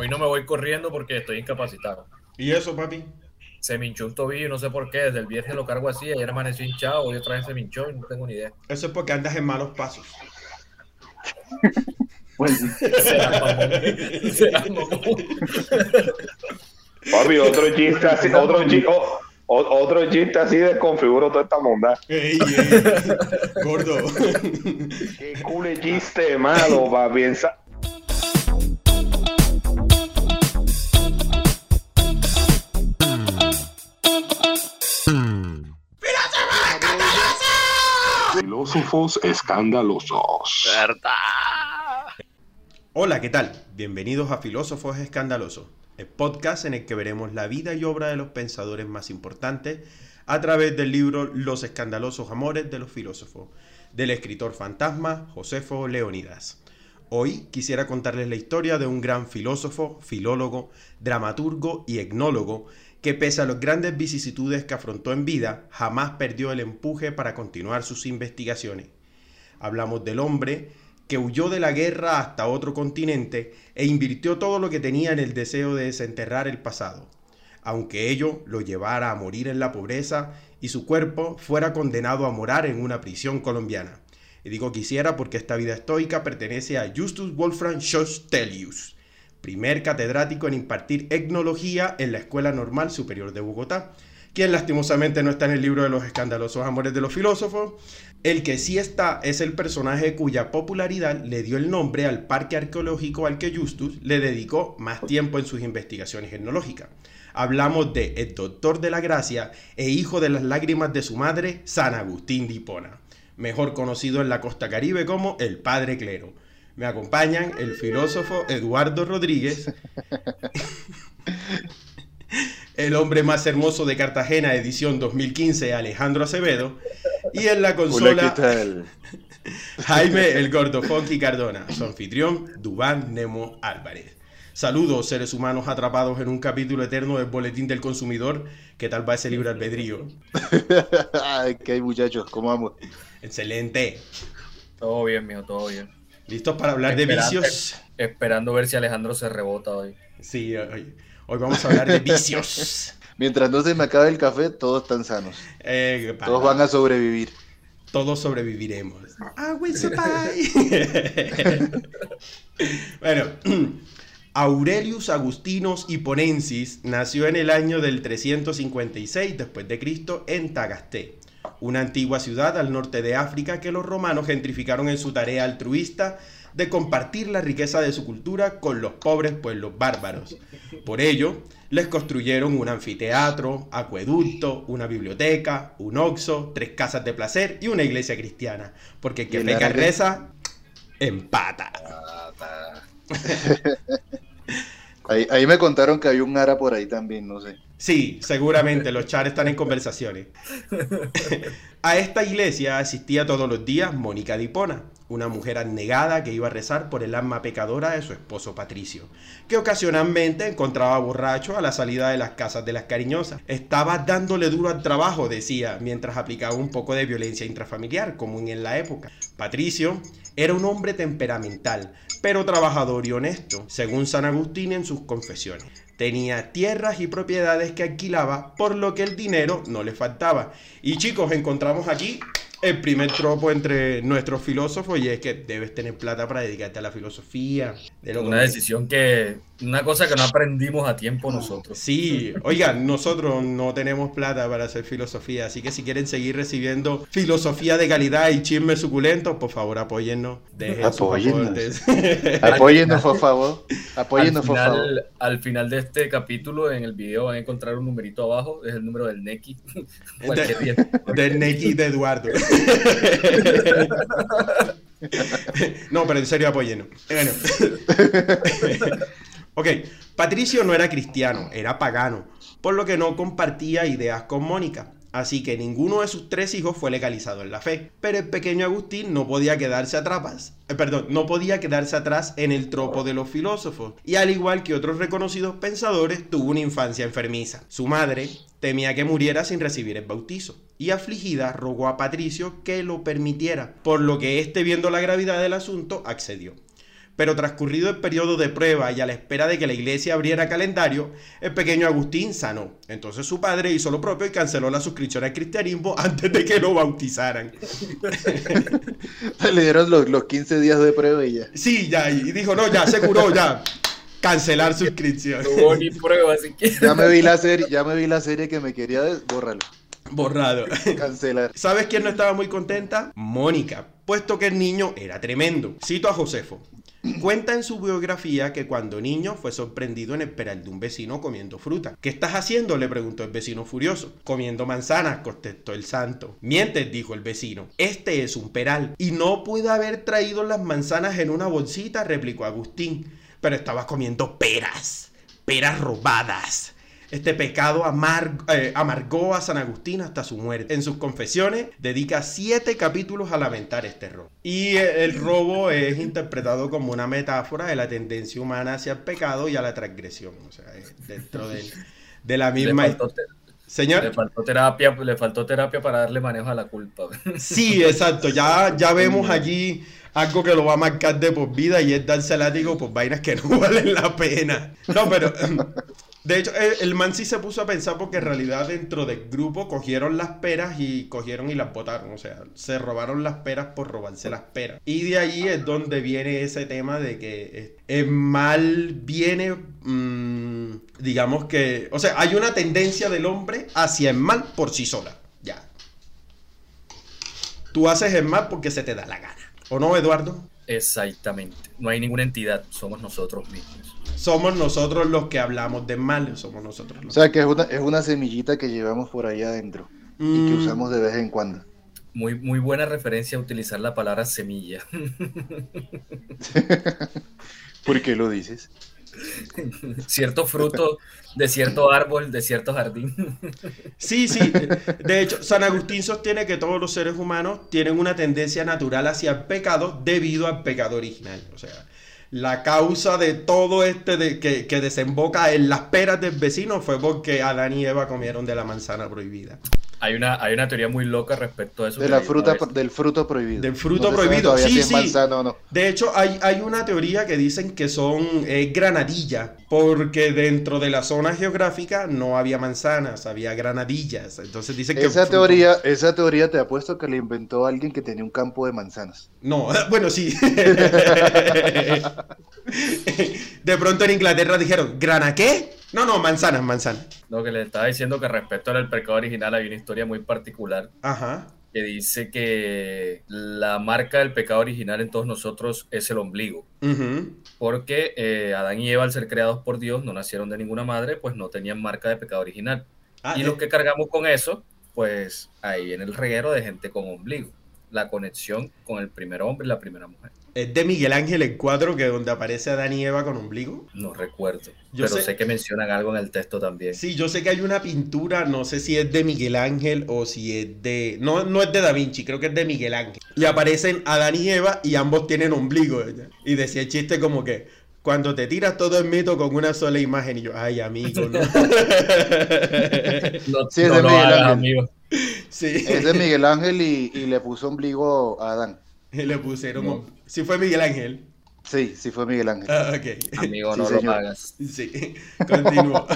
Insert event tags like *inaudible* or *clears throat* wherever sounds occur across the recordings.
Hoy no me voy corriendo porque estoy incapacitado. ¿Y eso, papi? Se me hinchó un tobillo, no sé por qué. Desde el viernes lo cargo así, ayer amaneció hinchado, hoy otra vez se me hinchó y no tengo ni idea. Eso es porque andas en malos pasos. *laughs* Pues. Papi, otro chiste así, otro chiste, otro chiste así desconfiguro toda esta monda. ¡Ey, ey! Gordo. Qué culo chiste malo, papi. Filósofos escandalosos. Hola, ¿qué tal? Bienvenidos a Filósofos Escandalosos, el podcast en el que veremos la vida y obra de los pensadores más importantes a través del libro Los escandalosos amores de los filósofos, del escritor fantasma Josefo Leonidas. Hoy quisiera contarles la historia de un gran filósofo, filólogo, dramaturgo y etnólogo que pese a las grandes vicisitudes que afrontó en vida, jamás perdió el empuje para continuar sus investigaciones. Hablamos del hombre que huyó de la guerra hasta otro continente e invirtió todo lo que tenía en el deseo de desenterrar el pasado, aunque ello lo llevara a morir en la pobreza y su cuerpo fuera condenado a morar en una prisión colombiana. Y digo quisiera porque esta vida estoica pertenece a Justus Wolfram Schostelius, primer catedrático en impartir etnología en la Escuela Normal Superior de Bogotá, quien lastimosamente no está en el libro de los escandalosos amores de los filósofos. El que sí está es el personaje cuya popularidad le dio el nombre al parque arqueológico al que Justus le dedicó más tiempo en sus investigaciones etnológicas. Hablamos de el doctor de la gracia e hijo de las lágrimas de su madre, San Agustín de Hipona, mejor conocido en la costa caribe como el Padre Clero. Me acompañan el filósofo Eduardo Rodríguez, el hombre más hermoso de Cartagena, edición 2015, Alejandro Acevedo, y en la Hola, consola ¿qué tal? Jaime el Gordo Funky Cardona, su anfitrión Dubán Nemo Álvarez. Saludos, seres humanos atrapados en un capítulo eterno del Boletín del Consumidor. ¿Qué tal va ese libre albedrío? *laughs* Ay, ¿qué hay, muchachos? ¿Cómo vamos? Excelente. Todo bien, mijo, todo bien. ¿Listos para hablar de vicios? Esperando ver si Alejandro se rebota hoy. Sí, hoy, hoy vamos a hablar de vicios. *laughs* Mientras no se me acabe el café, todos están sanos. Eh, Todos van a sobrevivir. todos sobreviviremos. I will survive. bueno, *clears throat* Aurelius Agustinus Hiponensis nació en el año del 356 después de Cristo en Tagasté, una antigua ciudad al norte de África que los romanos gentrificaron en su tarea altruista de compartir la riqueza de su cultura con los pobres pueblos bárbaros. Por ello, les construyeron un anfiteatro, acueducto, una biblioteca, un oxo, tres casas de placer y una iglesia cristiana. Porque el que peca reza, empata. *laughs* Ahí, ahí me contaron que hay un ara por ahí también, no sé. Sí, seguramente los chars están en conversaciones. *laughs* A esta iglesia asistía todos los días Mónica Dipona, una mujer abnegada que iba a rezar por el alma pecadora de su esposo Patricio, que ocasionalmente encontraba borracho a la salida de las casas de las cariñosas. Estaba dándole duro al trabajo, decía, mientras aplicaba un poco de violencia intrafamiliar, común en la época. Patricio era un hombre temperamental, pero trabajador y honesto, según San Agustín en sus confesiones. Tenía tierras y propiedades que alquilaba, por lo que el dinero no le faltaba. Y chicos, encontramos aquí el primer tropo entre nuestros filósofos y es que debes tener plata para dedicarte a la filosofía. De lo Una que- decisión que. Una cosa que no aprendimos a tiempo nosotros. Sí, oigan, nosotros no tenemos plata para hacer filosofía, así que si quieren seguir recibiendo filosofía de calidad y chismes suculentos, por favor apóyennos. Dejen sus Apóyennos. *laughs* Apóyennos, por favor. Apóyennos, por favor. final, al final de este capítulo, en el video, van a encontrar un numerito abajo, es el número del Neki. *laughs* Cualquier día. Del Neki de Eduardo. *laughs* no, pero en serio apóyennos. Bueno. Ok, Patricio no era cristiano, era pagano, por lo que no compartía ideas con Mónica. Así que ninguno de sus tres hijos fue legalizado en la fe. Pero el pequeño Agustín no podía quedarse atrás, eh, perdón, no podía quedarse atrás en el tropo de los filósofos. Y al igual que otros reconocidos pensadores, tuvo una infancia enfermiza. Su madre temía que muriera sin recibir el bautizo. Y afligida rogó a Patricio que lo permitiera, por lo que éste viendo la gravedad del asunto accedió. Pero transcurrido el periodo de prueba y a la espera de que la iglesia abriera calendario, el pequeño Agustín sanó. Entonces su padre hizo lo propio y canceló la suscripción al cristianismo *laughs* antes de que lo bautizaran. *laughs* Le dieron los, los 15 días de prueba y ya. Sí, ya, y dijo, no, ya, se curó, ya. Cancelar suscripción. No hubo ni prueba siquiera. Ya me vi la serie, ya me vi la serie que me quería des- bórralo, Borrado. cancelar. ¿Sabes quién no estaba muy contenta? Mónica, puesto que el niño era tremendo. Cito a Josefo. Cuenta en su biografía que cuando niño fue sorprendido en el peral de un vecino comiendo fruta. ¿Qué estás haciendo? le preguntó el vecino furioso. Comiendo manzanas, contestó el santo. Mientes, dijo el vecino. Este es un peral. Y no pude haber traído las manzanas en una bolsita, replicó Agustín. Pero estabas comiendo peras. Peras robadas. Este pecado amar- eh, amargó a San Agustín hasta su muerte. En sus confesiones dedica siete capítulos a lamentar este robo. Y eh, el robo es interpretado como una metáfora de la tendencia humana hacia el pecado y a la transgresión. O sea, es dentro de la misma... te- le Señor, faltó terapia, le faltó terapia para darle manejo a la culpa. *laughs* sí, exacto. Ya, ya vemos allí algo que lo va a marcar de por vida y es darse látigo por vainas que no *laughs* valen la pena. No, pero... De hecho, el, man sí se puso a pensar porque en realidad dentro del grupo cogieron las peras y cogieron y las botaron. O sea, se robaron las peras por robarse las peras. Y de ahí es donde viene ese tema de que el mal viene, mm, digamos que... O sea, hay una tendencia del hombre hacia el mal por sí sola. Ya. Tú haces el mal porque se te da la gana. ¿O no, Eduardo? Exactamente. No hay ninguna entidad, somos nosotros mismos. Somos nosotros los que hablamos del mal. Somos nosotros O los sea que es una, es una semillita que llevamos por ahí adentro y que Mm. usamos de vez en cuando. Muy, muy buena referencia a utilizar la palabra semilla. *laughs* ¿Por qué lo dices? cierto fruto de cierto árbol, de cierto jardín. Sí, sí. De hecho, San Agustín sostiene que todos los seres humanos tienen una tendencia natural hacia el pecado debido al pecado original. O sea, la causa de todo este de, que, que desemboca en las peras del vecino fue porque Adán y Eva comieron de la manzana prohibida. Hay una, hay una teoría muy loca respecto a eso. De la fruta, del fruto prohibido. Del fruto No prohibido, sí, si es sí. manzana o no. De hecho, hay, hay una teoría que dicen que son eh, granadilla, porque dentro de la zona geográfica no había manzanas, había granadillas. Entonces dicen que... Esa fruto- teoría, esa teoría te apuesto que la inventó alguien que tenía un campo de manzanas. No, *laughs* bueno, sí. *laughs* De pronto en Inglaterra dijeron, ¿grana qué? No, no, manzanas, manzanas. Lo que le estaba diciendo que respecto al pecado original hay una historia muy particular Ajá. que dice que la marca del pecado original en todos nosotros es el ombligo. Porque eh, Adán y Eva, al ser creados por Dios, no nacieron de ninguna madre, pues no tenían marca de pecado original. Ah, y eh, los que cargamos con eso, pues ahí en el reguero de gente con ombligo. La conexión con el primer hombre y la primera mujer. Es de Miguel Ángel el cuadro que donde aparece Adán y Eva con ombligo. No recuerdo. Yo pero sé- sé... que mencionan algo en el texto también. Sí, yo sé que hay una pintura, no sé si es de Miguel Ángel o si es de... No, no es de Da Vinci, creo que es de Miguel Ángel. Y aparecen Adán y Eva y ambos tienen ombligo. Y decía el chiste como que, cuando te tiras todo el mito con una sola imagen, y yo, ay, amigo, ¿no? *laughs* No, Sí, es no de Miguel hagas, Ángel. amigo. sí. Es de Miguel Ángel y, y le puso ombligo a Adán. Y *laughs* le pusieron... No. Sí fue Miguel Ángel. Sí, sí fue Miguel Ángel. Ah. Amigo, Sí, no señor. lo hagas. Sí, continúo.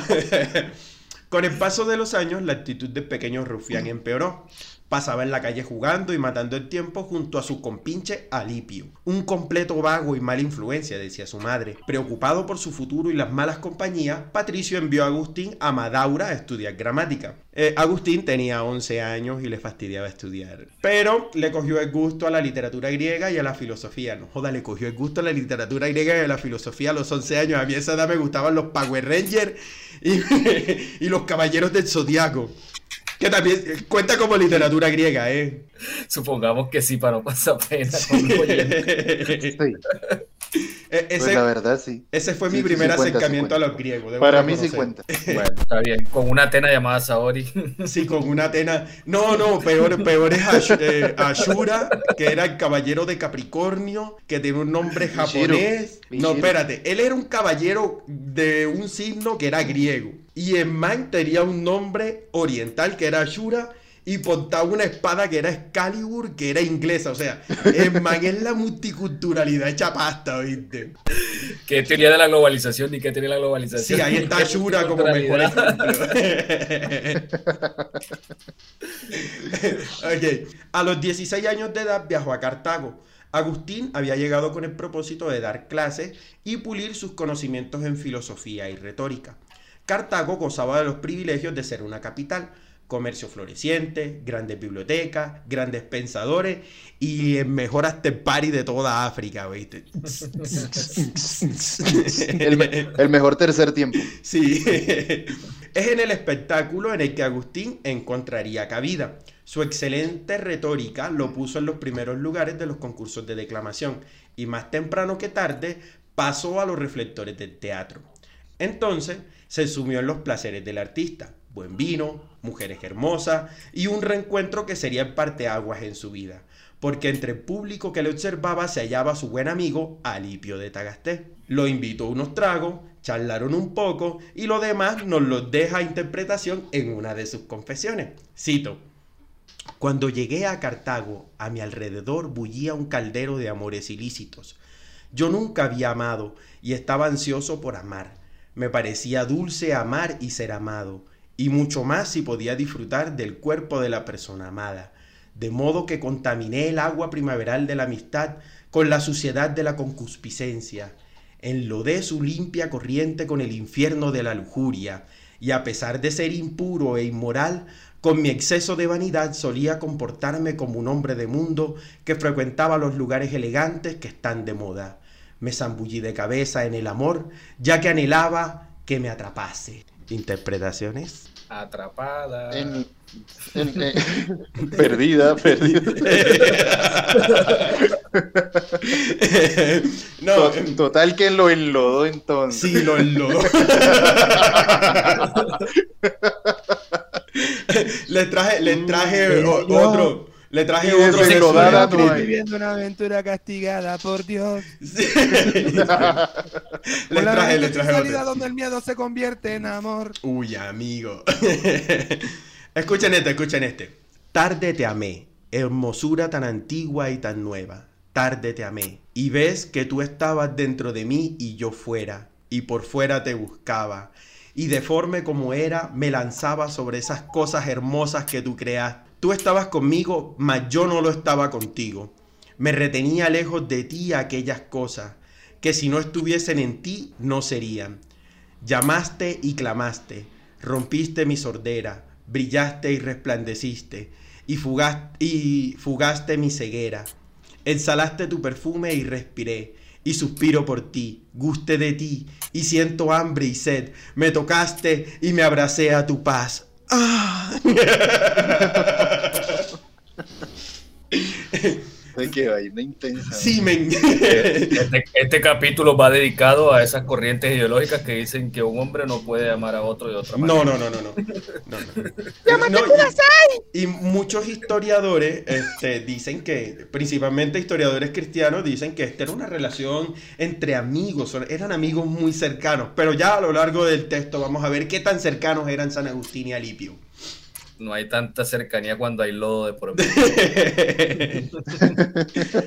*laughs* Con el paso de los años, la actitud del pequeño rufián empeoró. Pasaba en la calle jugando y matando el tiempo junto a su compinche Alipio. Un completo vago y mala influencia, decía su madre. Preocupado por su futuro y las malas compañías, Patricio envió a Agustín a Madaura a estudiar gramática. Eh, Agustín tenía 11 años y le fastidiaba estudiar. Pero le cogió el gusto a la literatura griega y a la filosofía. No joda, le cogió el gusto a la literatura griega y a la filosofía a los 11 años. A mí esa edad me gustaban los Power Rangers y, *laughs* y los Caballeros del Zodiaco. Que también eh, cuenta como literatura griega, ¿eh? Supongamos que sí, para no pasar pena. Sí, E- pues ese, la verdad sí. ese fue mi Sí, primer 50, acercamiento 50. a los griegos. debo Para mí sí reconocer. cuenta. *laughs* Bueno, está bien. Con una tena llamada Saori. *laughs* Sí, con una Atena. No, no, peor, peor es Ash- eh, Ashura, que era el caballero de Capricornio, que tiene un nombre japonés. No, espérate. Él era un caballero de un signo que era griego. Y en man tenía un nombre oriental que era Ashura. y portaba una espada que era Excalibur, que era inglesa. O sea, el man es la multiculturalidad hecha pasta, ¿viste? ¿Qué teoría de la globalización ni qué teoría de la globalización? Sí, ahí está Shura como mejor. *laughs* Ok. A los 16 años de edad viajó a Cartago. Agustín había llegado con el propósito de dar clases y pulir sus conocimientos en filosofía y retórica. Cartago gozaba de los privilegios de ser una capital, comercio floreciente, grandes bibliotecas, grandes pensadores y el mejor after party de toda África, ¿viste? El, me- el mejor tercer tiempo. Sí, *laughs* es en el espectáculo en el que Agustín encontraría cabida. Su excelente retórica lo puso en los primeros lugares de los concursos de declamación y más temprano que tarde pasó a los reflectores del teatro. Entonces se sumió en los placeres del artista, buen vino, mujeres hermosas y un reencuentro que sería parteaguas en su vida, porque entre el público que le observaba se hallaba su buen amigo Alipio de Tagasté. Lo invitó a unos tragos, charlaron un poco y lo demás nos lo deja a interpretación en una de sus confesiones. Cito. Cuando llegué a Cartago, a mi alrededor bullía un caldero de amores ilícitos. Yo nunca había amado y estaba ansioso por amar. Me parecía dulce amar y ser amado, y mucho más si podía disfrutar del cuerpo de la persona amada. De modo que contaminé el agua primaveral de la amistad con la suciedad de la concupiscencia. Enlodé su limpia corriente con el infierno de la lujuria, y a pesar de ser impuro e inmoral, con mi exceso de vanidad solía comportarme como un hombre de mundo que frecuentaba los lugares elegantes que están de moda. Me zambullí de cabeza en el amor, ya que anhelaba que me atrapase. ¿Interpretaciones? Atrapada. En- en- eh, *laughs* perdida, perdida. *laughs* no, To- Total que lo enlodó entonces. sí, lo enlodó. *laughs* le traje, le traje o- otro. Le traje Y otro de desenlodada no Estoy hay. viviendo una aventura castigada por Dios. *laughs* Sí. le traje, le traje otro. donde el miedo se convierte en amor. Uy, amigo. *laughs* escuchen este, escuchen este. Tarde te amé, hermosura tan antigua y tan nueva. Tarde te amé. Y ves que tú estabas dentro de mí y yo fuera, y por fuera te buscaba. Y deforme como era, me lanzaba sobre esas cosas hermosas que tú creaste. Tú estabas conmigo, mas yo no lo estaba contigo. Me retenía lejos de ti aquellas cosas que si no estuviesen en ti no serían. Llamaste y clamaste, rompiste mi sordera, brillaste y resplandeciste, y, fugas- y fugaste mi ceguera. Exhalaste tu perfume y respiré, y suspiro por ti, guste de ti, y siento hambre y sed. Me tocaste y me abracé a tu paz. ¡Ah! *laughs* *laughs* *laughs* Ay, qué vaina intensa. Sí, men. *laughs* Este, este capítulo va dedicado a esas corrientes ideológicas que dicen que un hombre no puede amar a otro de otra manera. No, no, no, no, *laughs* no. no, no. No, y, y muchos historiadores este, dicen que, principalmente historiadores cristianos, dicen que esta era una relación entre amigos, son- eran amigos muy cercanos. Pero ya a lo largo del texto vamos a ver qué tan cercanos eran San Agustín y Alipio. No hay tanta cercanía cuando hay lodo de por medio. *laughs*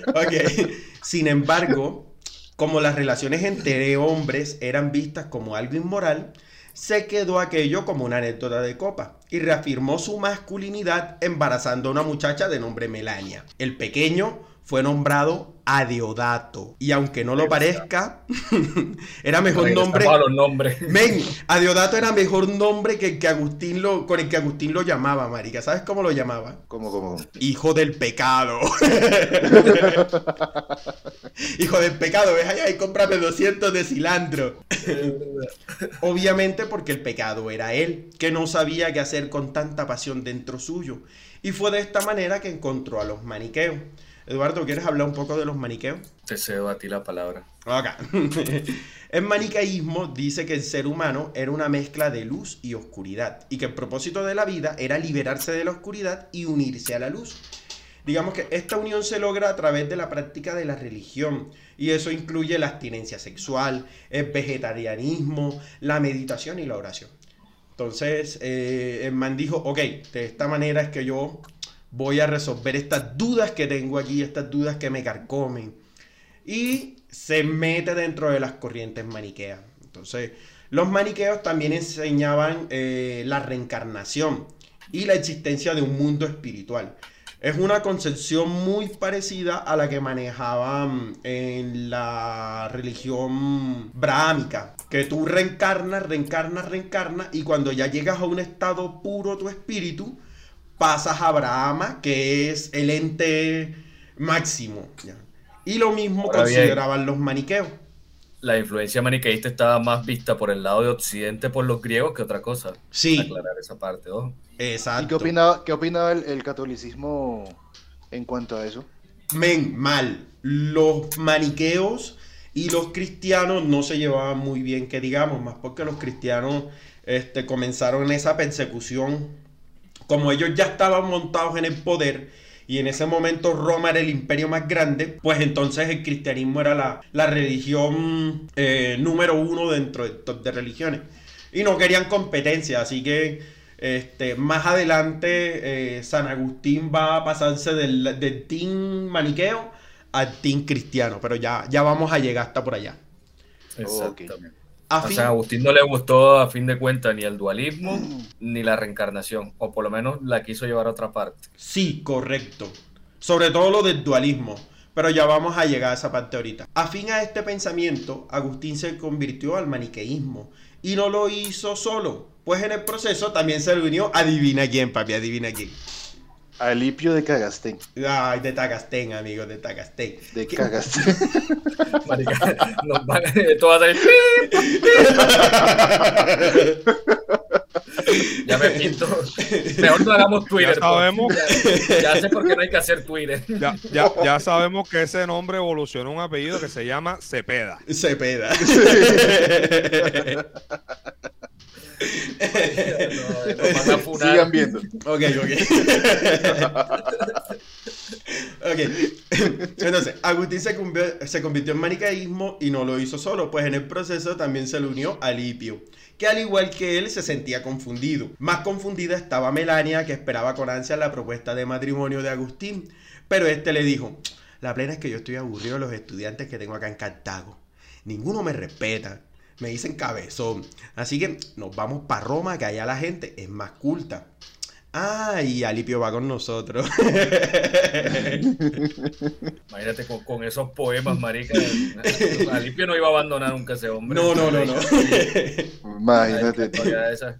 Ok. Sin embargo, como las relaciones entre hombres eran vistas como algo inmoral, se quedó aquello como una anécdota de copa y reafirmó su masculinidad embarazando a una muchacha de nombre Melania. El pequeño fue nombrado Adeodato y aunque no lo parezca, *laughs* era mejor nombre a los nombres. Men, Adeodato era mejor nombre que el que Agustín lo, con el que Agustín lo llamaba, marica. ¿Sabes cómo lo llamaba? Como, como. Hijo del pecado. *laughs* Hijo del pecado, ves allá y cómprame 200 de cilantro. Obviamente porque el pecado era él, que no sabía qué hacer con tanta pasión dentro suyo. Y fue de esta manera que encontró a los maniqueos. Eduardo, ¿quieres hablar un poco de los maniqueos? Te cedo a ti la palabra. Ok. *laughs* El maniqueísmo dice que el ser humano era una mezcla de luz y oscuridad y que el propósito de la vida era liberarse de la oscuridad y unirse a la luz. Digamos que esta unión se logra a través de la práctica de la religión y eso incluye la abstinencia sexual, el vegetarianismo, la meditación y la oración. Entonces, eh, el man dijo, ok, de esta manera es que yo voy a resolver estas dudas que tengo aquí, estas dudas que me carcomen. Y se mete dentro de las corrientes maniqueas. Entonces, los maniqueos también enseñaban eh, la reencarnación y la existencia de un mundo espiritual. Es una concepción muy parecida a la que manejaban en la religión brahámica, que tú reencarnas, reencarnas, reencarnas y cuando ya llegas a un estado puro tu espíritu, pasas a Brahma, que es el ente máximo. ¿ya? Y lo mismo Ahora bien. consideraban los maniqueos. La influencia maniqueísta estaba más vista por el lado de Occidente por los griegos que otra cosa. Sí, Aclarar esa parte, ojo. exacto. ¿Y qué opinaba, qué opinaba el, el catolicismo en cuanto a eso? Men, mal. Los maniqueos y los cristianos no se llevaban muy bien, que digamos, más porque los cristianos este, comenzaron esa persecución. Como ellos ya estaban montados en el poder y en ese momento Roma era el imperio más grande, pues entonces el cristianismo era la, la religión eh, número uno dentro del top de religiones. Y no querían competencia, así que este, más adelante eh, San Agustín va a pasarse del, del team maniqueo al team cristiano, pero ya, ya vamos a llegar hasta por allá. Exactamente. A A fin- San Agustín no le gustó a fin de cuentas ni el dualismo ni la reencarnación, o por lo menos la quiso llevar a otra parte. Sí, correcto. Sobre todo lo del dualismo. Pero ya vamos a llegar a esa parte ahorita. Afín a este pensamiento, Agustín se convirtió al maniqueísmo. Y no lo hizo solo. Pues en el proceso también se le unió, adivina quién, papi, adivina quién. Alipio de Cagastén. Ay, de Tagastén, amigos, de Tagastén. De ¿Qué? Cagastén. *laughs* Marica, *laughs* nos van- esto va a salir. Ya me pinto. Mejor no hagamos Twitter. Ya sabemos. porque Ya, ya sé por qué no hay que hacer Twitter. Ya, ya, ya sabemos que ese nombre evolucionó a un apellido que se llama Cepeda. Cepeda. *laughs* No, nos van a funar. Sigan viendo. Ok, ok. *laughs* ok. *laughs* Entonces, Agustín se, convirtió en manicaísmo y no lo hizo solo, pues en el proceso también se le unió a Lipio, que al igual que él se sentía confundido. Más confundida estaba Melania, que esperaba con ansia la propuesta de matrimonio de Agustín, pero este le dijo, la plena es que yo estoy aburrido de los estudiantes que tengo acá en Cartago. Ninguno me respeta. Me dicen cabezón. Así que nos vamos para Roma, que allá la gente es más culta. Ah, y Alipio va con nosotros. *laughs* Imagínate con, con esos poemas, marica. Alipio no iba a abandonar nunca a ese hombre. No, no, no, no. Imagínate.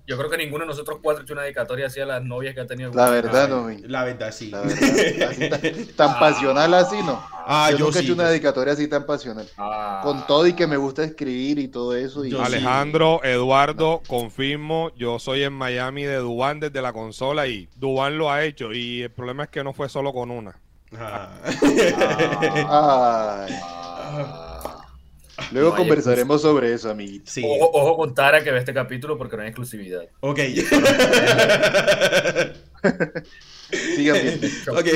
Yo creo que ninguno de nosotros cuatro ha hecho una dedicatoria así a las novias que ha tenido. La verdad, no. La verdad, sí. La verdad. Así tan, tan pasional así, ¿no? Ah, yo yo nunca he hecho una dedicatoria así tan pasional. Ah. Con todo y que me gusta escribir y todo eso. Y... Yo sí. Alejandro, Eduardo, confirmo, yo soy en Miami de Dubán desde la consola y Dubán lo ha hecho y el problema es que no fue solo con una. Ah. Ah. Luego No conversaremos sobre eso, amiguito. Sí. Ojo, ojo con Tara que ve este capítulo porque no hay exclusividad. Ok. *laughs* Sigan viendo. ok.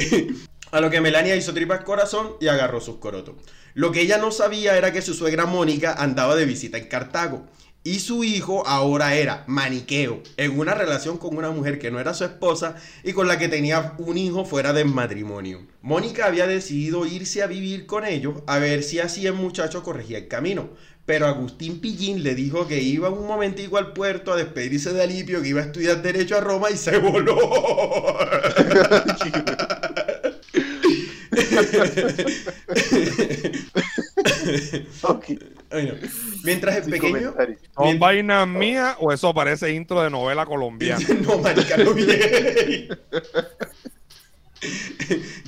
A lo que Melania hizo tripas corazón y agarró sus corotos. Lo que ella no sabía era que su suegra Mónica andaba de visita en Cartago. Y su hijo ahora era maniqueo, en una relación con una mujer que no era su esposa y con la que tenía un hijo fuera del matrimonio. Mónica había decidido irse a vivir con ellos a ver si así el muchacho corregía el camino. Pero Agustín Pillín le dijo que iba un momentico al puerto a despedirse de Alipio, que iba a estudiar Derecho a Roma y se voló. *laughs* Ok, Ay, no. Mientras sin pequeño. ¿Son vainas mías o eso parece intro de novela colombiana? *laughs* no, marica, no bien. *laughs*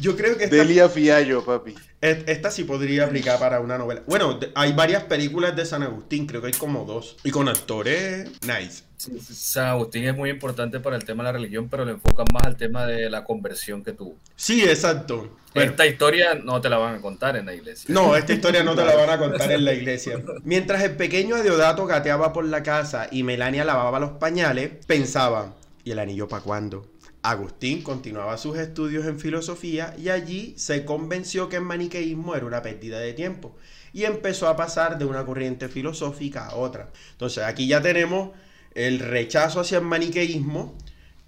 Yo creo que esta, Delia Fiallo, papi. esta sí podría aplicar para una novela. Bueno, hay varias películas de San Agustín, creo que hay como dos. Y con actores nice. San Agustín es muy importante para el tema de la religión, pero le enfocan más al tema de la conversión que tuvo. Sí, exacto. Bueno, Esta historia no te la van a contar en la iglesia. No, esta historia no te la van a *laughs* contar en la iglesia. Mientras el pequeño Adeodato gateaba por la casa y Melania lavaba los pañales, pensaba, ¿y el anillo para cuándo? Agustín continuaba sus estudios en filosofía y allí se convenció que el maniqueísmo era una pérdida de tiempo y empezó a pasar de una corriente filosófica a otra. Entonces aquí ya tenemos el rechazo hacia el maniqueísmo,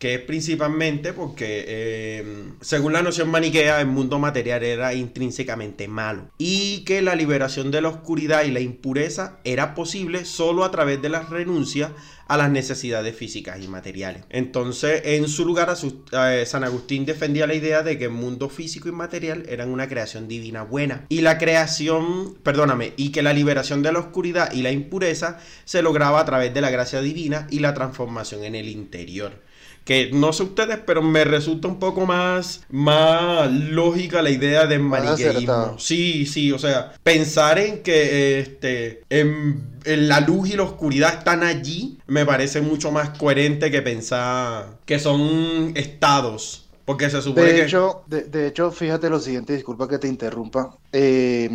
que es principalmente porque, eh, según la noción maniquea, el mundo material era intrínsecamente malo y que la liberación de la oscuridad y la impureza era posible solo a través de la renuncia a las necesidades físicas y materiales. Entonces, en su lugar, eh, San Agustín defendía la idea de que el mundo físico y material eran una creación divina buena. Y la creación, perdóname, y que la liberación de la oscuridad y la impureza se lograba a través de la gracia divina y la transformación en el interior. Que no sé ustedes, pero me resulta un poco más, más lógica la idea del maniqueísmo. Sí, sí, o sea, pensar en que este, en, en la luz y la oscuridad están allí me parece mucho más coherente que pensar que son estados. Porque se supone De que. hecho, de, de hecho, fíjate lo siguiente, disculpa que te interrumpa. Eh,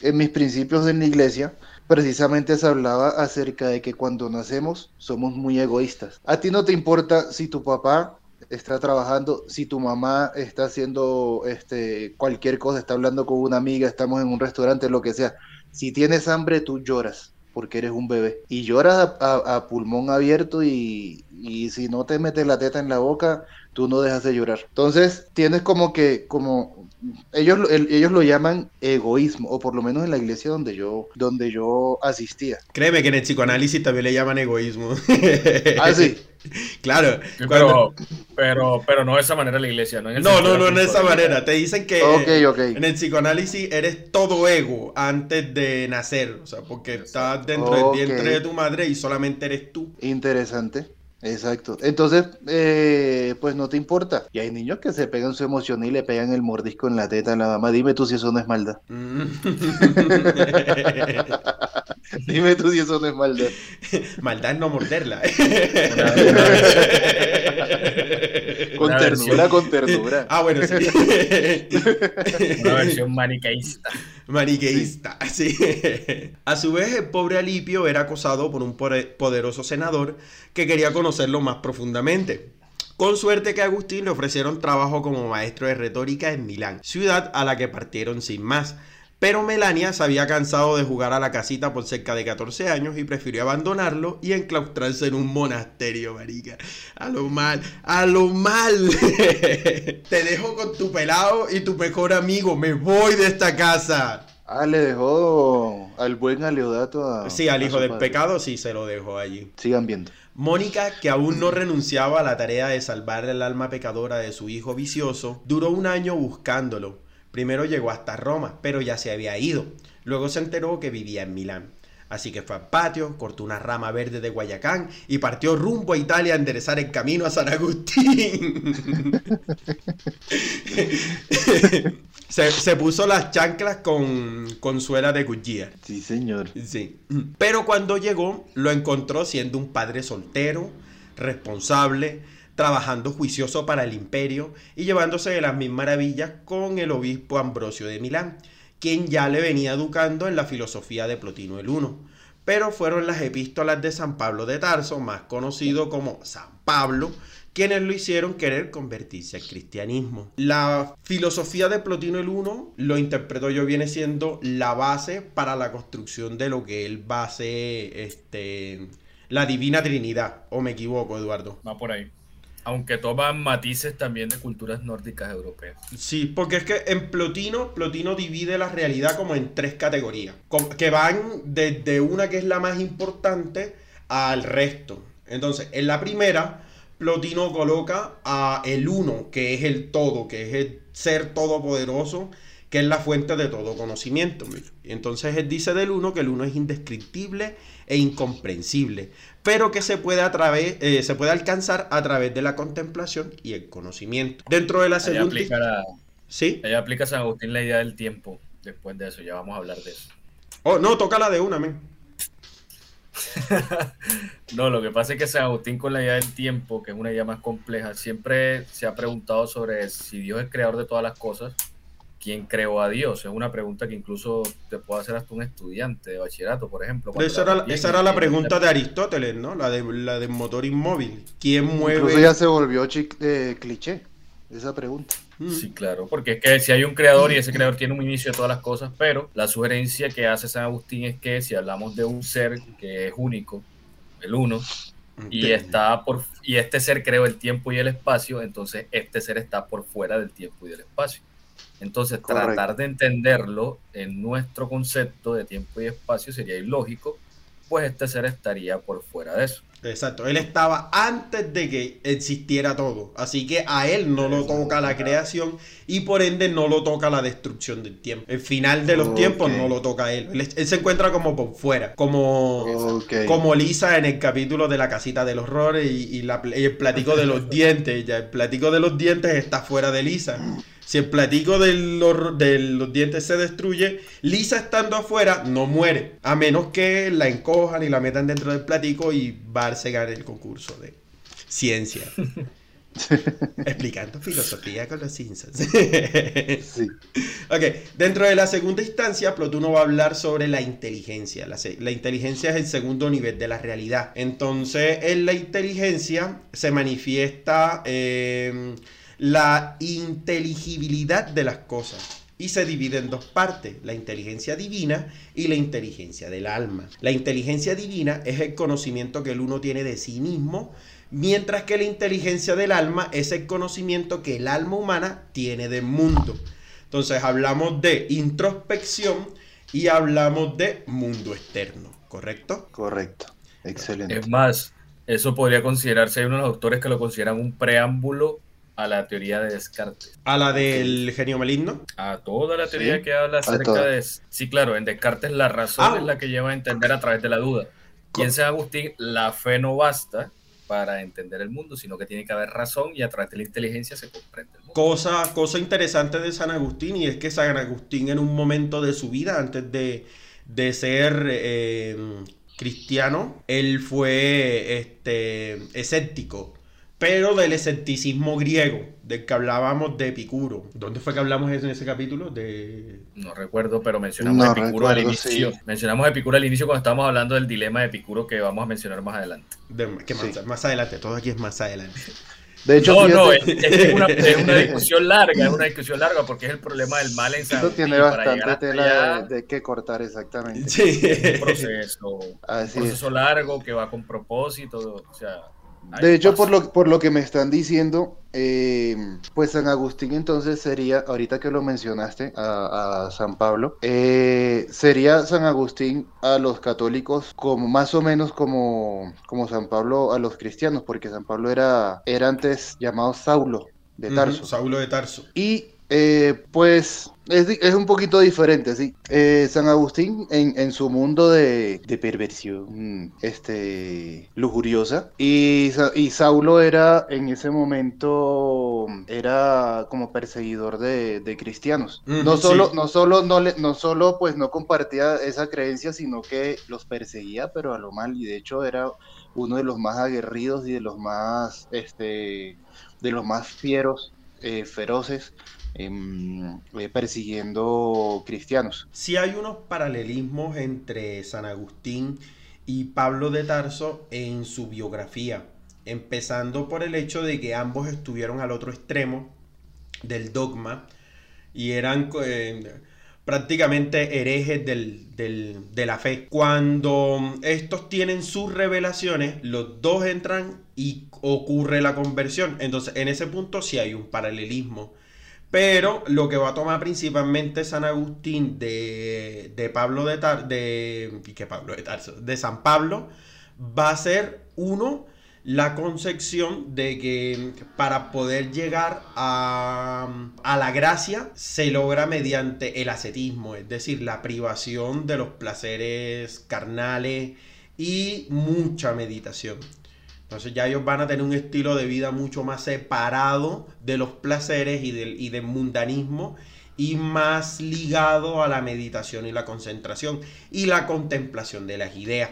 en mis principios en la iglesia, precisamente se hablaba acerca de que cuando nacemos somos muy egoístas. A ti no te importa si tu papá está trabajando, si tu mamá está haciendo este, cualquier cosa, está hablando con una amiga, estamos en un restaurante, lo que sea. Si tienes hambre, tú lloras porque eres un bebé. Y lloras a, a- pulmón abierto y, y si no te metes la teta en la boca, tú no dejas de llorar. Entonces, tienes como que, como, ellos, lo- el- ellos lo llaman egoísmo, o por lo menos en la iglesia donde yo, donde yo asistía. Créeme que en el psicoanálisis también le llaman egoísmo. Ah, sí. *laughs* claro. Sí, cuando- pero, pero, pero no de esa manera la iglesia, ¿no? En el No, no, no, no de esa manera. Te dicen que en el psicoanálisis eres todo ego antes de nacer. O sea, porque estás dentro Ok. del vientre de tu madre y solamente eres tú. Interesante. Exacto. Entonces, eh, pues no te importa. Y hay niños que se pegan su emoción y le pegan el mordisco en la teta a la mamá. Dime tú si eso no es maldad. *laughs* Mm. Dime tú si eso no es maldad. Maldad es no morderla. Con Una ternura, versión. con ternura. ah, bueno, sí. Una versión maniqueísta. Maniqueísta, sí. A su vez, el pobre Alipio era acosado por un poderoso senador que quería conocerlo más profundamente. Con suerte que a Agustín le ofrecieron trabajo como maestro de retórica en Milán, ciudad a la que partieron sin más. Pero Melania se había cansado de jugar a la casita por cerca de 14 años y prefirió abandonarlo y enclaustrarse en un monasterio, marica. A lo mal, a lo mal. *laughs* Te dejo con tu pelado y tu mejor amigo. Me voy de esta casa. Ah, le dejó al buen Aleodato a. Sí, al hijo del padre. pecado sí se lo dejó allí. Sigan viendo. Mónica, que aún no renunciaba a la tarea de salvar el alma pecadora de su hijo vicioso, duró un año buscándolo. Primero llegó hasta Roma, pero ya se había ido. Luego se enteró que vivía en Milán. Así que fue al patio, cortó una rama verde de Guayacán y partió rumbo a Italia a enderezar el camino a San Agustín. *laughs* se, se puso las chanclas con, con suela de cuchilla. Sí, señor. Sí. Pero cuando llegó, lo encontró siendo un padre soltero, responsable, trabajando juicioso para el imperio y llevándose de las mil maravillas con el obispo Ambrosio de Milán, quien ya le venía educando en la filosofía de Plotino el Uno. Pero fueron las epístolas de San Pablo de Tarso, más conocido como San Pablo, quienes lo hicieron querer convertirse al cristianismo. La filosofía de Plotino el Uno, lo interpreto yo, viene siendo la base para la construcción de lo que él va a ser este, la Divina Trinidad. ¿O me equivoco, Eduardo? Va por ahí. Aunque toman matices también de culturas nórdicas europeas. Sí, porque es que en Plotino, Plotino divide la realidad como en tres categorías, que van desde una que es la más importante al resto. Entonces, en la primera, Plotino coloca a el uno, que es el todo, que es el ser todopoderoso, que es la fuente de todo conocimiento. Y entonces él dice del uno que el uno es indescriptible e incomprensible, pero que se puede, a través, eh, se puede alcanzar a través de la contemplación y el conocimiento. Dentro de la Ahí segunda... aplica, la- ¿Sí? ahí aplica San Agustín la idea del tiempo. Después de eso, ya vamos a hablar de eso. Oh, no, toca la de una, men. *laughs* No, lo que pasa es que San Agustín con la idea del tiempo, que es una idea más compleja, siempre se ha preguntado sobre si Dios es creador de todas las cosas, ¿quién creó a Dios? Es una pregunta que incluso te puede hacer hasta un estudiante de bachillerato, por ejemplo. Esa la era, ves bien esa y era la pregunta de Aristóteles, ¿no? La, de, la del motor inmóvil. ¿Quién mueve? Incluso ya se volvió eh, cliché esa pregunta. Mm. Sí, claro, porque es que si hay un creador y ese creador tiene un inicio de todas las cosas, pero la sugerencia que hace San Agustín es que si hablamos de un ser que es único, el uno, y está por y este ser creó el tiempo y el espacio, entonces este ser está por fuera del tiempo y del espacio. Entonces, Correcto. tratar de entenderlo en nuestro concepto de tiempo y espacio sería ilógico, pues este ser estaría por fuera de eso. Exacto, él estaba antes de que existiera todo, así que a él no lo toca la creación y por ende no lo toca la destrucción del tiempo. El final de los tiempos no lo toca a él. él. él se encuentra como por fuera, como, como Lisa en el capítulo de la casita del horror y, y la- y el platico de los dientes. Ya el platico de los dientes está fuera de Lisa. Si el platico de los, de los dientes se destruye, Lisa estando afuera no muere. A menos que la encojan y la metan dentro del platico y Barce gane el concurso de ciencia. *laughs* Explicando filosofía con los Simpsons. Sí. ok, dentro de la segunda instancia, Plotuno va a hablar sobre la inteligencia. La, la inteligencia es el segundo nivel de la realidad. Entonces, en la inteligencia se manifiesta eh, la inteligibilidad de las cosas. Y se divide en dos partes, la inteligencia divina y la inteligencia del alma. La inteligencia divina es el conocimiento que el uno tiene de sí mismo, mientras que la inteligencia del alma es el conocimiento que el alma humana tiene del mundo. Entonces hablamos de introspección y hablamos de mundo externo, ¿correcto? Correcto. Excelente. Es más, eso podría considerarse, hay unos autores que lo consideran un preámbulo a la teoría de Descartes. A la del genio maligno. A toda la teoría Sí, que habla acerca de... Sí, claro, en Descartes la razón Ah. es la que lleva a entender a través de la duda. Y en San Agustín la fe no basta para entender el mundo, sino que tiene que haber razón y a través de la inteligencia se comprende el mundo. Cosa, cosa interesante de San Agustín y es que San Agustín en un momento de su vida, antes de, de ser eh, cristiano, él fue este, escéptico, pero del escepticismo griego, del que hablábamos de Epicuro. ¿Dónde fue que hablamos en ese capítulo? De... No recuerdo, pero mencionamos No a Epicuro al recuerdo, inicio. sí. Mencionamos a Epicuro al inicio cuando estábamos hablando del dilema de Epicuro que vamos a mencionar más adelante. de- que más, Sí. más adelante, todo aquí es más adelante. De hecho, no, no, es, es una, es una *laughs* discusión larga, es una discusión larga porque es el problema del mal en San esto tiene bastante tela allá, de, de que cortar exactamente. Sí. es un proceso, Así un es. proceso largo que va con propósito, o sea... De hecho, por lo, por lo que me están diciendo, eh, pues San Agustín entonces sería, ahorita que lo mencionaste, a, a San Pablo, eh, sería San Agustín a los católicos como más o menos como, como San Pablo a los cristianos, porque San Pablo era, era antes llamado Saulo de Tarso. Saulo de Tarso. Y eh, pues es, un poquito diferente, sí. Eh, San Agustín en, en su mundo de, de perversión este, lujuriosa y, y Saulo era en ese momento era como perseguidor de, de cristianos. No solo, sí. no solo, no, le, no solo pues no compartía esa creencia, sino que los perseguía, pero a lo mal, y de hecho era uno de los más aguerridos y de los más este de los más fieros, eh, feroces, eh, persiguiendo cristianos. Sí hay unos paralelismos entre San Agustín y Pablo de Tarso en su biografía, empezando por el hecho de que ambos estuvieron al otro extremo del dogma y eran eh, prácticamente herejes del- de la fe. Cuando estos tienen sus revelaciones, los dos entran y ocurre la conversión. Entonces, en ese punto sí hay un paralelismo. Pero lo que va a tomar principalmente San Agustín de, de Pablo de Tar, de, ¿y qué Pablo de Tarso? De San Pablo, va a ser uno la concepción de que para poder llegar a, a la gracia se logra mediante el ascetismo, es decir, la privación de los placeres carnales y mucha meditación. Entonces ya ellos van a tener un estilo de vida mucho más separado de los placeres y del, y del mundanismo y más ligado a la meditación y la concentración y la contemplación de las ideas.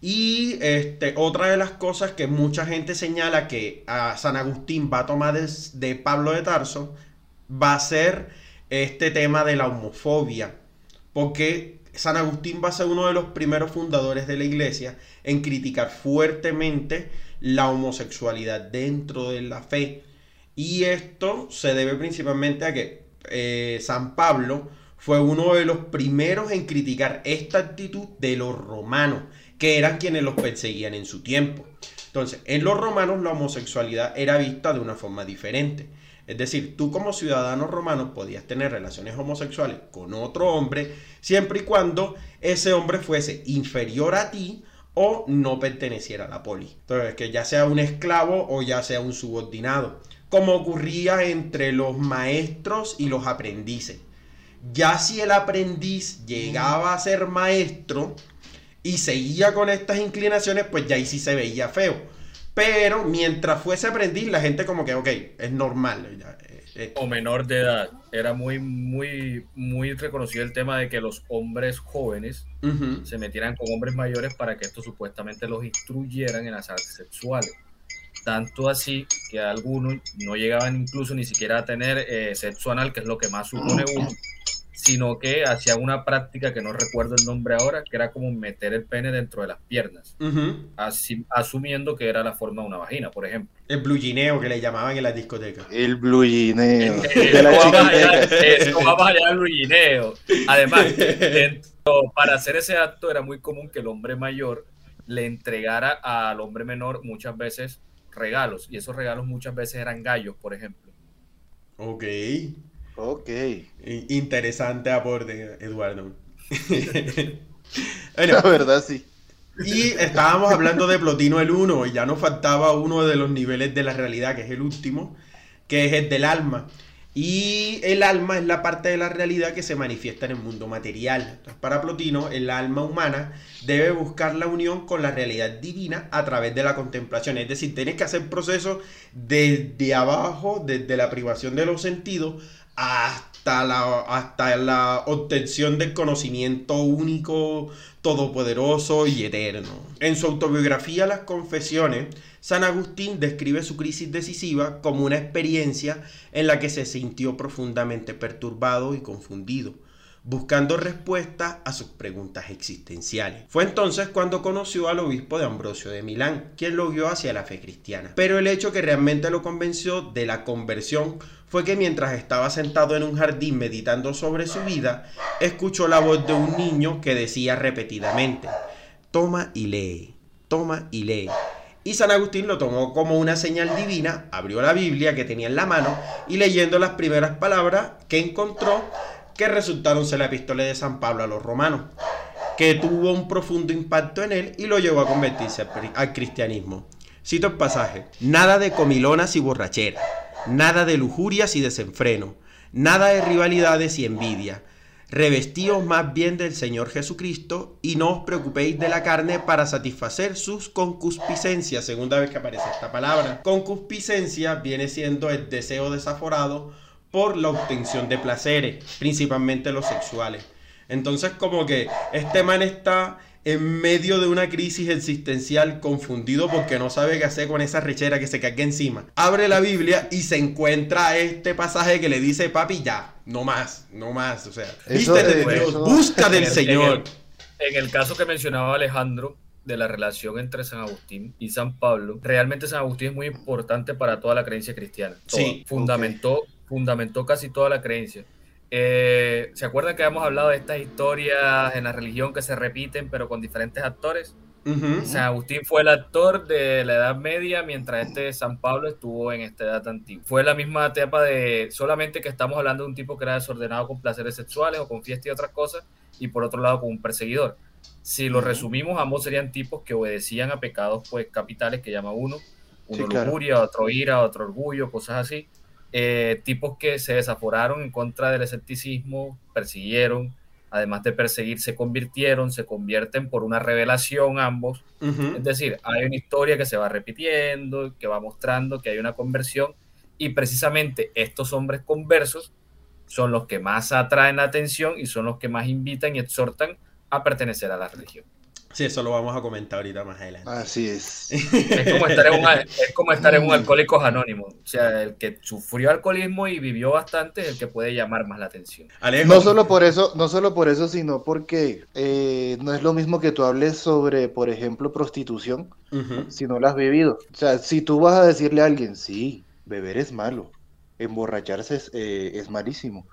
Y este, otra de las cosas que mucha gente señala que a San Agustín va a tomar de, de Pablo de Tarso va a ser este tema de la homofobia. Porque San Agustín va a ser uno de los primeros fundadores de la iglesia en criticar fuertemente la homosexualidad dentro de la fe. Y esto se debe principalmente a que eh, San Pablo fue uno de los primeros en criticar esta actitud de los romanos, que eran quienes los perseguían en su tiempo. Entonces, en los romanos la homosexualidad era vista de una forma diferente. Es decir, tú como ciudadano romano podías tener relaciones homosexuales con otro hombre siempre y cuando ese hombre fuese inferior a ti o no perteneciera a la poli. Entonces, que ya sea un esclavo o ya sea un subordinado, como ocurría entre los maestros y los aprendices. Ya si el aprendiz llegaba a ser maestro y seguía con estas inclinaciones, pues ya ahí sí se veía feo. Pero mientras fuese aprendiz, la gente como que, ok, es normal. ya, eh, eh. O menor de edad. Era muy, muy, muy reconocido el tema de que los hombres jóvenes se metieran con hombres mayores para que estos supuestamente los instruyeran en las artes sexuales. Tanto así que algunos no llegaban incluso ni siquiera a tener eh, sexo anal, que es lo que más supone uno, sino que hacían una práctica que no recuerdo el nombre ahora, que era como meter el pene dentro de las piernas, así- asumiendo que era la forma de una vagina, por ejemplo. El blugineo que le llamaban en las discotecas. El blugineo. Eh, *laughs* De la eso va más allá- del ruineo. Además, *laughs* dentro- para hacer ese acto era muy común que el hombre mayor le entregara al hombre menor muchas veces regalos, y esos regalos muchas veces eran gallos, por ejemplo. Ok. Ok. Interesante aporte, Eduardo. *laughs* La verdad, sí. y estábamos hablando de Plotino el 1 y ya nos faltaba uno de los niveles de la realidad, que es el último, que es el del alma. Y el alma es la parte de la realidad que se manifiesta en el mundo material. Entonces, para Plotino, el alma humana debe buscar la unión con la realidad divina a través de la contemplación. Es decir, tienes que hacer procesos desde abajo, desde la privación de los sentidos, hasta la, hasta la obtención del conocimiento único, todopoderoso y eterno. En su autobiografía Las Confesiones, San Agustín describe su crisis decisiva como una experiencia en la que se sintió profundamente perturbado y confundido, buscando respuestas a sus preguntas existenciales. Fue entonces cuando conoció al obispo de Ambrosio de Milán, quien lo guió hacia la fe cristiana. Pero el hecho que realmente lo convenció de la conversión fue que mientras estaba sentado en un jardín meditando sobre su vida, escuchó la voz de un niño que decía repetidamente, toma y lee, toma y lee. Y San Agustín lo tomó como una señal divina, abrió la Biblia que tenía en la mano y leyendo las primeras palabras que encontró, que resultaron ser la epístola de San Pablo a los romanos, que tuvo un profundo impacto en él y lo llevó a convertirse al cristianismo. Cito el pasaje, nada de comilonas y borrachera, nada de lujurias y desenfreno, nada de rivalidades y envidia. Revestíos más bien del Señor Jesucristo y no os preocupéis de la carne para satisfacer sus concupiscencias. Segunda vez que aparece esta palabra. Concupiscencia viene siendo el deseo desaforado por la obtención de placeres, principalmente los sexuales. Entonces como que este man está en medio de una crisis existencial confundido porque no sabe qué hacer con esa rechera que se cae encima. Abre la Biblia y se encuentra este pasaje que le dice, papi, ya, no más, no más. O sea, Eso vístete de Dios, eso- busca En del el- Señor. En el caso que mencionaba Alejandro de la relación entre San Agustín y San Pablo, realmente San Agustín es muy importante para toda la creencia cristiana. Toda. Sí, fundamentó, fundamentó casi toda la creencia. Eh, ¿Se acuerdan que habíamos hablado de estas historias en la religión que se repiten pero con diferentes actores? Ujú. San Agustín fue el actor de la Edad Media, mientras este San Pablo estuvo en esta edad antigua. Fue la misma etapa de solamente que estamos hablando de un tipo que era desordenado con placeres sexuales o con fiestas y otras cosas, y por otro lado con un perseguidor. Si lo resumimos, ambos serían tipos que obedecían a pecados pues capitales que llama uno, uno Sí, claro. lujuria, otro ira, otro orgullo, cosas así. Eh, tipos que se desaforaron en contra del escepticismo, persiguieron, además de perseguir, se convirtieron, se convierten por una revelación ambos. Ujú. Es decir, hay una historia que se va repitiendo, que va mostrando que hay una conversión y precisamente estos hombres conversos son los que más atraen la atención y son los que más invitan y exhortan a pertenecer a la religión. Sí, eso lo vamos a comentar ahorita más adelante. Así es. *laughs* Es como estar en un, es como estar en un alcohólico anónimo. O sea, el que sufrió alcoholismo y vivió bastante es el que puede llamar más la atención. Alejo, No solo por eso, no solo por eso, sino porque eh, no es lo mismo que tú hables sobre, por ejemplo, prostitución, si no la has vivido. O sea, si tú vas a decirle a alguien, sí, beber es malo, emborracharse es, eh, es malísimo.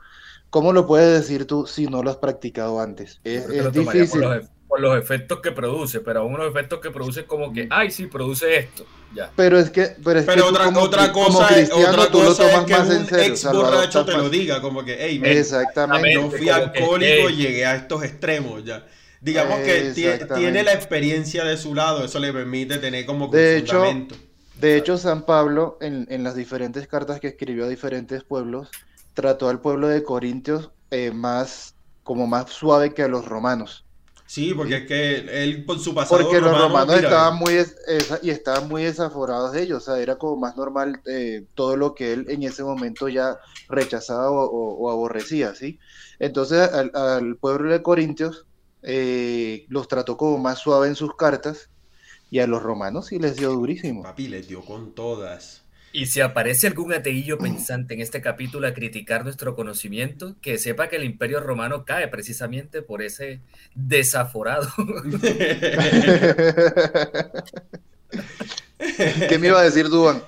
¿Cómo lo puedes decir tú si no lo has practicado antes? Es, es difícil. Por los, por los efectos que produce, pero aún los efectos que produce es como que, ay, sí, produce esto. Ya. Pero es que, pero es que Pero tú otra, como, otra cosa, es, cristiano otra tú lo cosa es tomas que más un en serio. ex borracho te lo diga, como que, hey, men, Exactamente. yo fui alcohólico y llegué a estos extremos ya. Digamos que tiene la experiencia de su lado, eso le permite tener como que De un hecho. De hecho, San Pablo, en, en las diferentes cartas que escribió a diferentes pueblos, trató al pueblo de Corintios eh, más, como más suave que a los romanos. Sí, porque es que él por su pasado Porque los romano, romanos mira, estaban muy es- esa- y estaban muy desaforados de ellos, o sea, era como más normal eh, todo lo que él en ese momento ya rechazaba o, o- o aborrecía, ¿sí? Entonces al, al pueblo de Corintios eh, los trató como más suave en sus cartas y a los romanos sí les dio durísimo. papi les dio con todas. Y si aparece algún ateillo pensante en este capítulo a criticar nuestro conocimiento, que sepa que el imperio romano cae precisamente por ese desaforado. *laughs* ¿Qué me iba a decir Duan?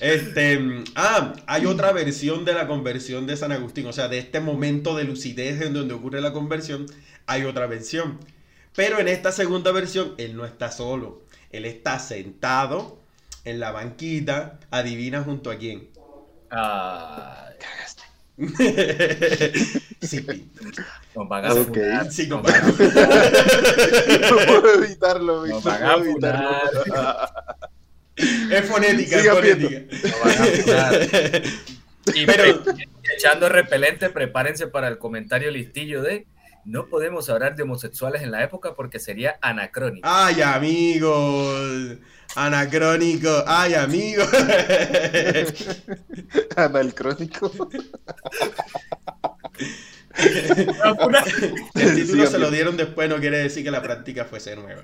Este, ah, hay otra versión de la conversión de San Agustín, o sea, de este momento de lucidez en donde ocurre la conversión, hay otra versión. Pero en esta segunda versión, él no está solo, él está sentado en la banquita, adivina junto a quién. Ay, *laughs* sí, Pinto. nos van a Ok. funar, Sí, nos compadre. van a- No puedo evitarlo, nos no evitarlo. funar, Es fonética, es Siga fonética. nos van a funar. *laughs* Y Pero- pe- echando repelente, prepárense para el comentario listillo de no podemos hablar de homosexuales en la época porque sería anacrónico. Ay, amigos. Anacrónico. Ay, amigos. *laughs* Analcrónico. *laughs* El título se lo dieron después, no quiere decir que la práctica fuese nueva.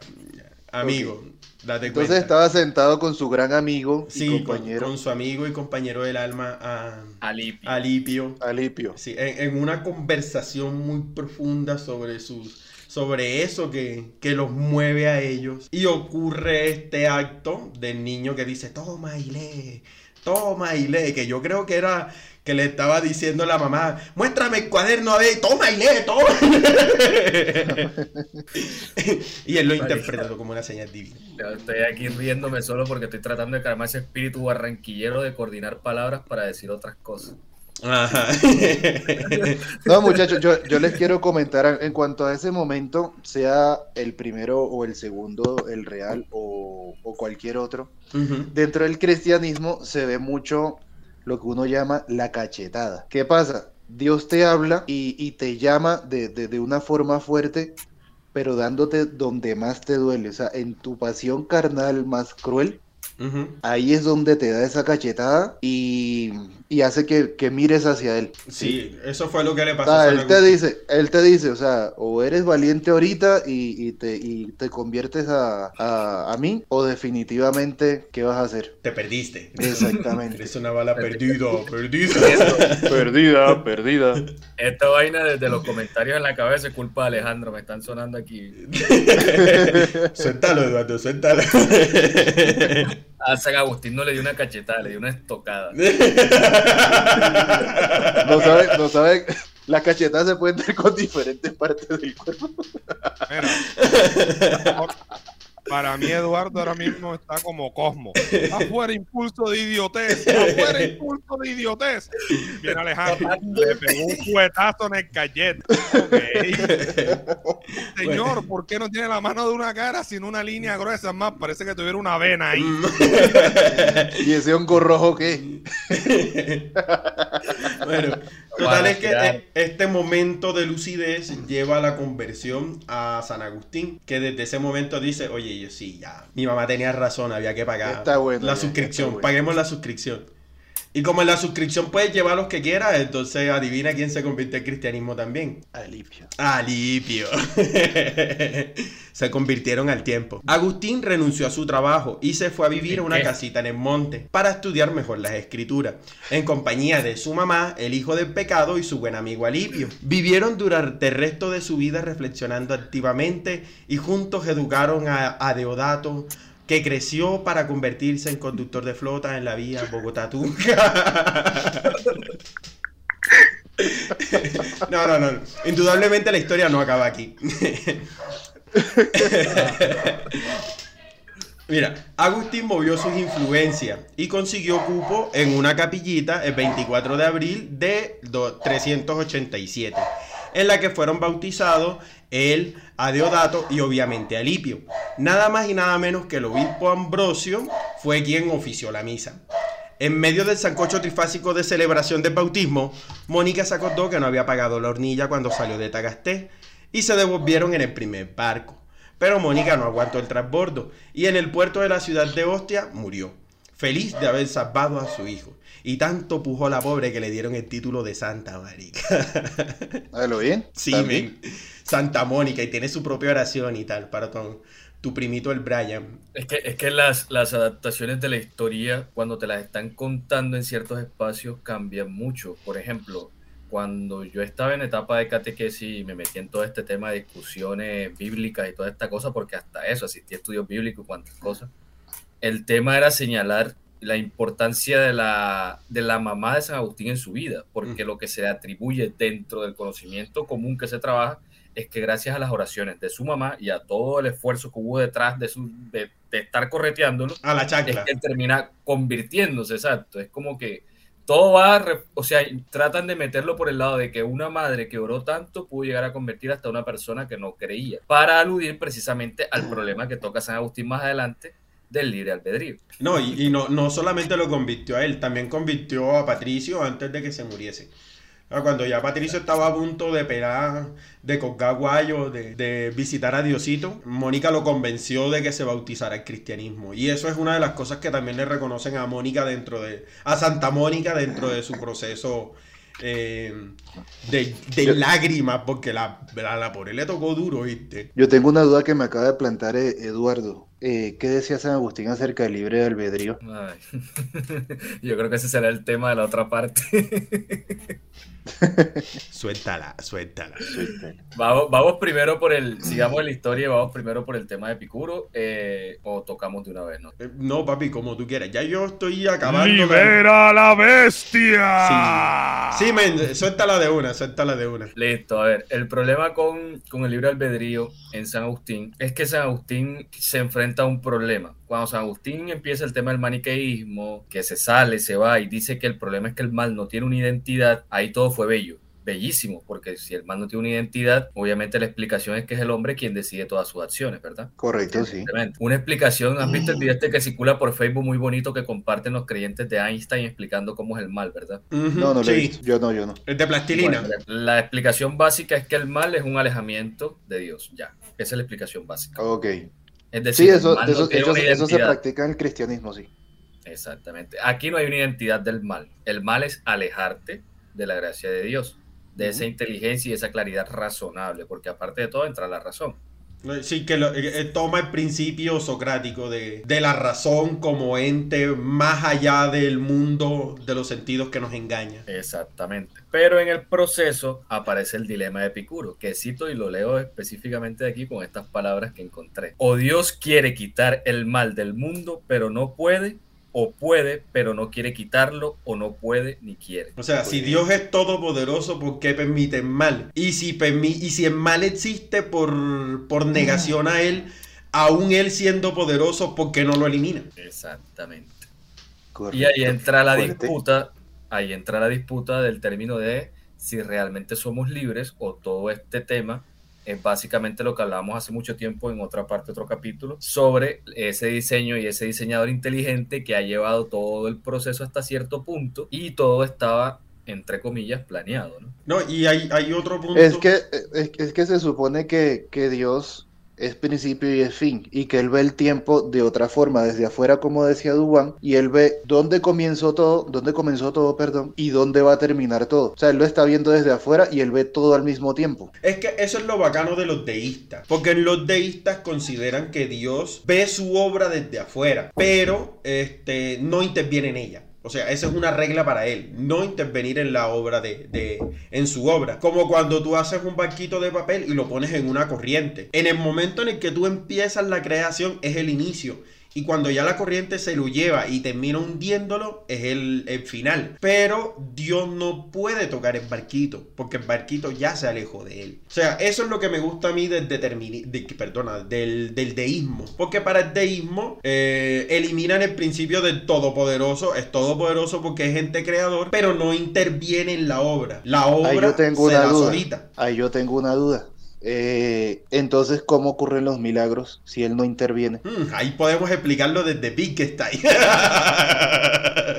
Amigo, date Entonces cuenta. estaba sentado con su gran amigo y Sí, con, compañero con su amigo y compañero del alma, a, Alipio. Alipio. Alipio. Sí, en, en una conversación muy profunda sobre sus sobre eso que, que los mueve a ellos. Y ocurre este acto del niño que dice, toma y lee, toma y lee, que yo creo que era que le estaba diciendo la mamá, muéstrame el cuaderno a ver, toma y lee, toma. *laughs* y él lo interpretó como una señal divina. Yo Estoy aquí riéndome solo porque estoy tratando de calmar ese espíritu barranquillero de coordinar palabras para decir otras cosas. Ajá. *laughs* No, muchachos, yo, yo les quiero comentar en cuanto a ese momento, sea el primero o el segundo, el real o, o cualquier otro. Dentro del cristianismo se ve mucho lo que uno llama la cachetada. ¿Qué pasa? Dios te habla y, y te llama de, de- de una forma fuerte, pero dándote donde más te duele. O sea, en tu pasión carnal más cruel, ahí es donde te da esa cachetada y, y hace que, que mires hacia él. Sí, eso fue lo que le O pasó sea, a él te dice, él te dice, o sea, o eres valiente ahorita y, y te, y te conviertes a, a, a mí, o definitivamente, ¿qué vas a hacer? Te perdiste. Exactamente. *laughs* Eres una bala perdida, perdida. perdida, *laughs* perdida. Esta vaina desde los comentarios en la cabeza es culpa de Alejandro, me están sonando aquí. *laughs* suéltalo, Eduardo, suéltalo. A San Agustín no le dio una cachetada, le dio una estocada. *laughs* No sabe, no sabe, las cachetadas se pueden dar con diferentes partes del cuerpo. Mira, *laughs* para mí Eduardo ahora mismo está como Cosmo. Afuera impulso de idiotez, afuera impulso de idiotez. Viene Alejandro, le pegó un cuetazo en el cachete. Ok. Señor, ¿por qué no tiene la mano de una cara sin una línea gruesa? Es más, parece que tuviera una vena ahí. *laughs* ¿Y ese hongo rojo qué? bueno, total es que eh, este momento de lucidez lleva a la conversión a San Agustín, que desde ese momento dice, oye, yo sí, ya, mi mamá tenía razón, había que pagar Está bueno, la ya, suscripción, está bueno. paguemos la suscripción. Y como en la suscripción puedes llevar los que quieras, entonces adivina quién se convirtió al cristianismo también. Alipio. Alipio. *laughs* se convirtieron al tiempo. Agustín renunció a su trabajo y se fue a vivir a una casita en el monte para estudiar mejor las escrituras, en compañía de su mamá, el hijo del pecado y su buen amigo Alipio. Vivieron durante el resto de su vida reflexionando activamente y juntos educaron a, a Deodato, que creció para convertirse en conductor de flota en la vía *laughs* Bogotá-Tunja. *laughs* No, no, no. Indudablemente la historia no acaba aquí. *laughs* Mira, Agustín movió sus influencias y consiguió cupo en una capillita el 24 de abril de do- 387, en la que fueron bautizados él, Adeodato y obviamente Alipio. Nada más y nada menos que el obispo Ambrosio fue quien ofició la misa. En medio del sancocho trifásico de celebración del bautismo, Mónica se acordó que no había pagado la hornilla cuando salió de Tagasté y se devolvieron en el primer barco. Pero Mónica no aguantó el transbordo y en el puerto de la ciudad de Ostia murió, feliz de haber salvado a su hijo. Y tanto pujó la pobre que le dieron el título de Santa Mónica. ¿Hágalo *laughs* bien? sí. Santa Mónica y tiene su propia oración y tal para tu primito el Brian. Es que, es que las, las adaptaciones de la historia, cuando te las están contando en ciertos espacios, cambian mucho. Por ejemplo, cuando yo estaba en etapa de catequesis y me metí en todo este tema de discusiones bíblicas y toda esta cosa, porque hasta eso, asistí a estudios bíblicos y cuantas cosas, el tema era señalar la importancia de la, de la mamá de San Agustín en su vida, porque Mm. lo que se le atribuye dentro del conocimiento común que se trabaja es que gracias a las oraciones de su mamá y a todo el esfuerzo que hubo detrás de, su, de, de estar correteándolo, A la es que él termina convirtiéndose, exacto. Es como que todo va, o sea, tratan de meterlo por el lado de que una madre que oró tanto pudo llegar a convertir hasta una persona que no creía, para aludir precisamente al problema que toca San Agustín más adelante del libre albedrío. No, y, y no, no solamente lo convirtió a él, también convirtió a Patricio antes de que se muriese. Cuando ya Patricio estaba a punto de pegar, de colgar guayo, de, de visitar a Diosito, Mónica lo convenció de que se bautizara el cristianismo. Y eso es una de las cosas que también le reconocen a Mónica dentro de, a Santa Mónica dentro de su proceso eh, de, de lágrimas, porque la, la, la pobre le tocó duro, ¿viste? Yo tengo una duda que me acaba de plantar eh, Eduardo. Eh, ¿Qué decía San Agustín acerca del libre albedrío? Ay. *laughs* Yo creo que ese será el tema de la otra parte. *laughs* Suéltala, suéltala. Vamos, vamos primero por el, sigamos en la historia, vamos primero por el tema de Epicuro, eh, o tocamos de una vez, ¿no? Eh, No, papi, como tú quieras. Ya yo estoy acabando. ¡Libera a la bestia! Sí, men, suéltala de una, suéltala de una. Listo, a ver, el problema con, con el libre albedrío en San Agustín es que San Agustín se enfrenta a un problema. Cuando San Agustín empieza el tema del maniqueísmo, que se sale, se va y dice que el problema es que el mal no tiene una identidad, ahí todo fue bello. Bellísimo, porque si el mal no tiene una identidad, obviamente la explicación es que es el hombre quien decide todas sus acciones, ¿verdad? Correcto, sí. Una explicación, ¿has visto el video este que circula por Facebook muy bonito que comparten los creyentes de Einstein explicando cómo es el mal, ¿verdad? Ujú, No, no lo he sí. visto. Yo no, yo no. El de plastilina. Bueno, la explicación básica es que el mal es un alejamiento de Dios, ya. Esa es la explicación básica. Ok. Es decir, Sí, eso, mal no eso, tiene eso, una eso se practica en el cristianismo, sí. Exactamente. Aquí no hay una identidad del mal. El mal es alejarte de la gracia de Dios, de esa inteligencia y esa claridad razonable, porque aparte de todo entra la razón. Sí, que lo- eh, eh, toma el principio socrático de, de la razón como ente más allá del mundo de los sentidos que nos engaña. Exactamente. Pero en el proceso aparece el dilema de Epicuro, que cito y lo leo específicamente aquí con estas palabras que encontré. O Dios quiere quitar el mal del mundo, pero no puede, o puede, pero no quiere quitarlo, o no puede ni quiere. O sea, si Dios es todopoderoso, ¿por qué permite el mal? Y si, permi- y si el mal existe por, por negación a Él, aún Él siendo poderoso, ¿por qué no lo elimina? Exactamente. Correcto. Y ahí entra la Fuerte. disputa, ahí entra la disputa del término de si realmente somos libres o todo este tema es básicamente lo que hablábamos hace mucho tiempo en otra parte, otro capítulo, sobre ese diseño y ese diseñador inteligente que ha llevado todo el proceso hasta cierto punto y todo estaba, entre comillas, planeado. ¿no? No, y hay, hay otro punto. Es que, es, es que se supone que, que Dios es principio y es fin, y que Él ve el tiempo de otra forma, desde afuera, como decía Dubán, y Él ve dónde comenzó todo, dónde comenzó todo, perdón, y dónde va a terminar todo. O sea, Él lo está viendo desde afuera y Él ve todo al mismo tiempo. Es que eso es lo bacano de los deístas. Porque los deístas consideran que Dios ve su obra desde afuera, pero este, no interviene en ella. O sea, esa es una regla para él, no intervenir en la obra de, de, en su obra. Como cuando tú haces un barquito de papel y lo pones en una corriente. En el momento en el que tú empiezas la creación es el inicio. Y cuando ya la corriente se lo lleva y termina hundiéndolo, es el, el final. Pero Dios no puede tocar el barquito, porque el barquito ya se alejó de él. O sea, eso es lo que me gusta a mí del de, perdona, del, del deísmo. Porque para el deísmo eh, eliminan el principio del todopoderoso. Es todopoderoso porque es ente creador, pero no interviene en la obra. La obra Ahí yo tengo se una da duda. solita. Ahí yo tengo una duda. Eh, entonces, ¿cómo ocurren los milagros si él no interviene? Mm, ahí podemos explicarlo desde. *laughs*